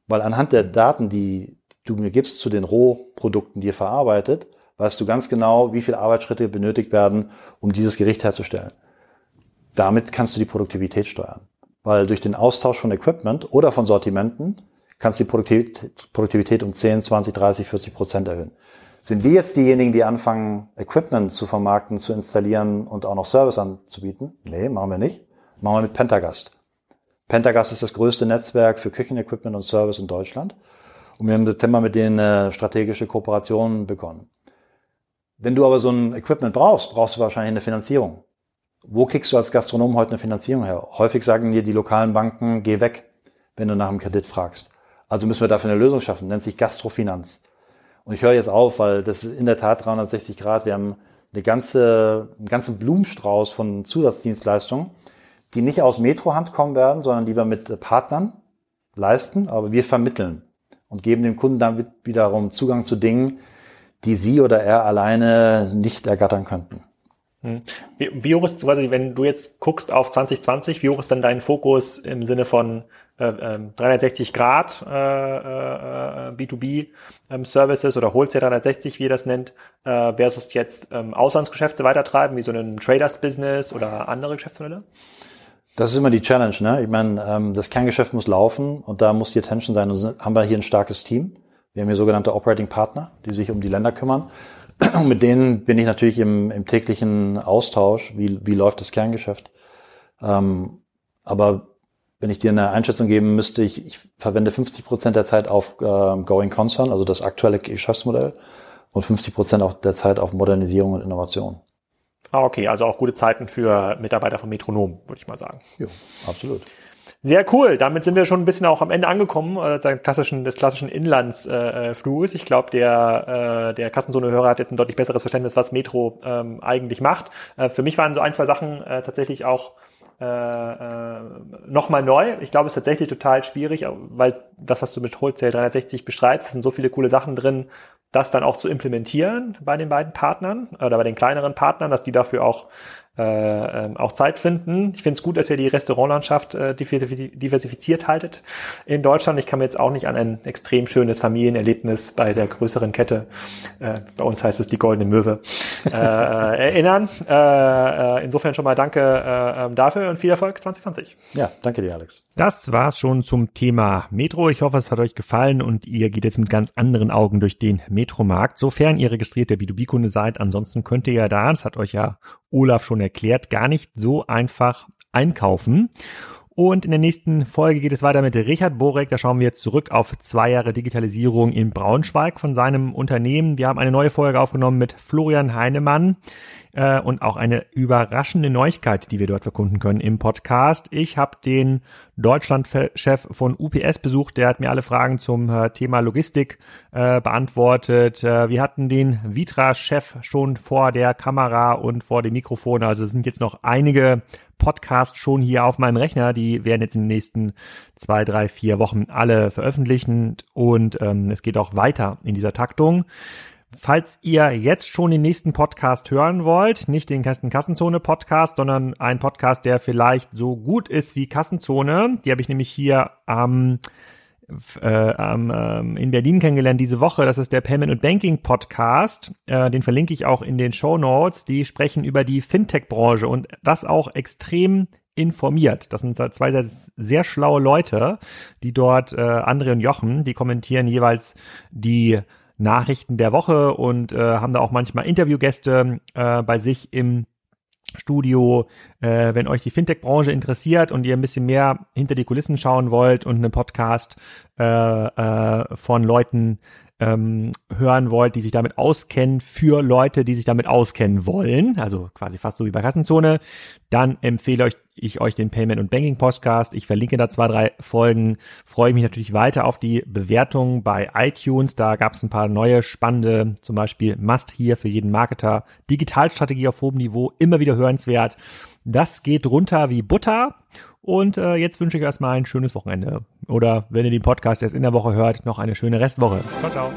Weil anhand der Daten, die du mir gibst zu den Rohprodukten, die ihr verarbeitet, weißt du ganz genau, wie viele Arbeitsschritte benötigt werden, um dieses Gericht herzustellen. Damit kannst du die Produktivität steuern. Weil durch den Austausch von Equipment oder von Sortimenten kannst du die Produktivität um 10, 20, 30, 40 Prozent erhöhen. Sind wir jetzt diejenigen, die anfangen, Equipment zu vermarkten, zu installieren und auch noch Service anzubieten? Nee, machen wir nicht. Machen wir mit Pentagast. Pentagast ist das größte Netzwerk für Küchenequipment und Service in Deutschland. Und wir haben im September mit denen eine strategische Kooperation begonnen. Wenn du aber so ein Equipment brauchst, brauchst du wahrscheinlich eine Finanzierung. Wo kriegst du als Gastronom heute eine Finanzierung her? Häufig sagen dir die lokalen Banken, geh weg, wenn du nach einem Kredit fragst. Also müssen wir dafür eine Lösung schaffen, nennt sich Gastrofinanz. Und ich höre jetzt auf, weil das ist in der Tat 360 Grad. Wir haben eine ganze, einen ganzen Blumenstrauß von Zusatzdienstleistungen, die nicht aus Metrohand kommen werden, sondern die wir mit Partnern leisten, aber wir vermitteln und geben dem Kunden dann wiederum Zugang zu Dingen, die sie oder er alleine nicht ergattern könnten. Hm. Wie, hoch ist quasi, wenn du jetzt guckst auf 2020, wie hoch ist dann dein Fokus im Sinne von äh, 360 ähm, Grad äh, äh, B2B ähm, Services oder Wholesale 360, wie ihr das nennt, äh, versus jetzt ähm, Auslandsgeschäfte weitertreiben, wie so ein Traders Business oder andere Geschäftsmodelle? Das ist immer die Challenge. Ne? Ich meine, das Kerngeschäft muss laufen und da muss die Attention sein. Und haben wir hier ein starkes Team. Wir haben hier sogenannte Operating Partner, die sich um die Länder kümmern. <clears throat> Und mit denen bin ich natürlich im, im täglichen Austausch. Wie, wie läuft das Kerngeschäft? Aber wenn ich dir eine Einschätzung geben müsste, ich, ich verwende 50 Prozent der Zeit auf äh, Going Concern, also das aktuelle Geschäftsmodell, und 50 Prozent auch der Zeit auf Modernisierung und Innovation. Ah, okay, also auch gute Zeiten für Mitarbeiter von Metronom, würde ich mal sagen. Ja, absolut. Sehr cool. Damit sind wir schon ein bisschen auch am Ende angekommen äh, des klassischen, des klassischen Inlandsfluges. Äh, ich glaube, der, äh, der Kassenzone-Hörer hat jetzt ein deutlich besseres Verständnis, was Metro ähm, eigentlich macht. Äh, für mich waren so ein, zwei Sachen äh, tatsächlich auch äh, äh, nochmal neu. Ich glaube, es ist tatsächlich total schwierig, weil das, was du mit Wholesale 360 beschreibst, sind so viele coole Sachen drin, das dann auch zu implementieren bei den beiden Partnern oder bei den kleineren Partnern, dass die dafür auch äh, ähm, auch Zeit finden. Ich finde es gut, dass ihr die Restaurantlandschaft äh, diversifiziert haltet in Deutschland. Ich kann mir jetzt auch nicht an ein extrem schönes Familienerlebnis bei der größeren Kette, äh, bei uns heißt es die Goldene Möwe, äh, <laughs> erinnern. Äh, äh, insofern schon mal danke äh, ähm, dafür und viel Erfolg 2020. Ja, danke dir, Alex. Das war's schon zum Thema Metro. Ich hoffe, es hat euch gefallen und ihr geht jetzt mit ganz anderen Augen durch den Metromarkt, sofern ihr registrierter B2B-Kunde seid. Ansonsten könnt ihr ja da, das hat euch ja Olaf schon erklärt, gar nicht so einfach einkaufen. Und in der nächsten Folge geht es weiter mit Richard Borek. Da schauen wir zurück auf zwei Jahre Digitalisierung in Braunschweig von seinem Unternehmen. Wir haben eine neue Folge aufgenommen mit Florian Heinemann äh, und auch eine überraschende Neuigkeit, die wir dort verkunden können im Podcast. Ich habe den Deutschlandchef von UPS besucht. Der hat mir alle Fragen zum äh, Thema Logistik äh, beantwortet. Äh, wir hatten den Vitra-Chef schon vor der Kamera und vor dem Mikrofon. Also es sind jetzt noch einige Podcast schon hier auf meinem Rechner. Die werden jetzt in den nächsten zwei, drei, vier Wochen alle veröffentlichen und ähm, es geht auch weiter in dieser Taktung. Falls ihr jetzt schon den nächsten Podcast hören wollt, nicht den Kassenzone Podcast, sondern einen Podcast, der vielleicht so gut ist wie Kassenzone, die habe ich nämlich hier am ähm, äh, ähm, in Berlin kennengelernt diese Woche. Das ist der Payment und Banking Podcast. Äh, den verlinke ich auch in den Show Notes. Die sprechen über die Fintech-Branche und das auch extrem informiert. Das sind zwei sehr, sehr schlaue Leute, die dort, äh, André und Jochen, die kommentieren jeweils die Nachrichten der Woche und äh, haben da auch manchmal Interviewgäste äh, bei sich im Studio, äh, wenn euch die Fintech-Branche interessiert und ihr ein bisschen mehr hinter die Kulissen schauen wollt und einen Podcast äh, äh, von Leuten ähm, hören wollt, die sich damit auskennen, für Leute, die sich damit auskennen wollen, also quasi fast so wie bei Kassenzone, dann empfehle euch, ich euch den Payment und Banking Podcast. Ich verlinke da zwei, drei Folgen. Freue mich natürlich weiter auf die Bewertungen bei iTunes. Da gab es ein paar neue spannende, zum Beispiel Must hier für jeden Marketer. Digitalstrategie auf hohem Niveau, immer wieder hörenswert. Das geht runter wie Butter. Und äh, jetzt wünsche ich erstmal ein schönes Wochenende. Oder wenn ihr den Podcast erst in der Woche hört, noch eine schöne Restwoche. Ciao, ciao.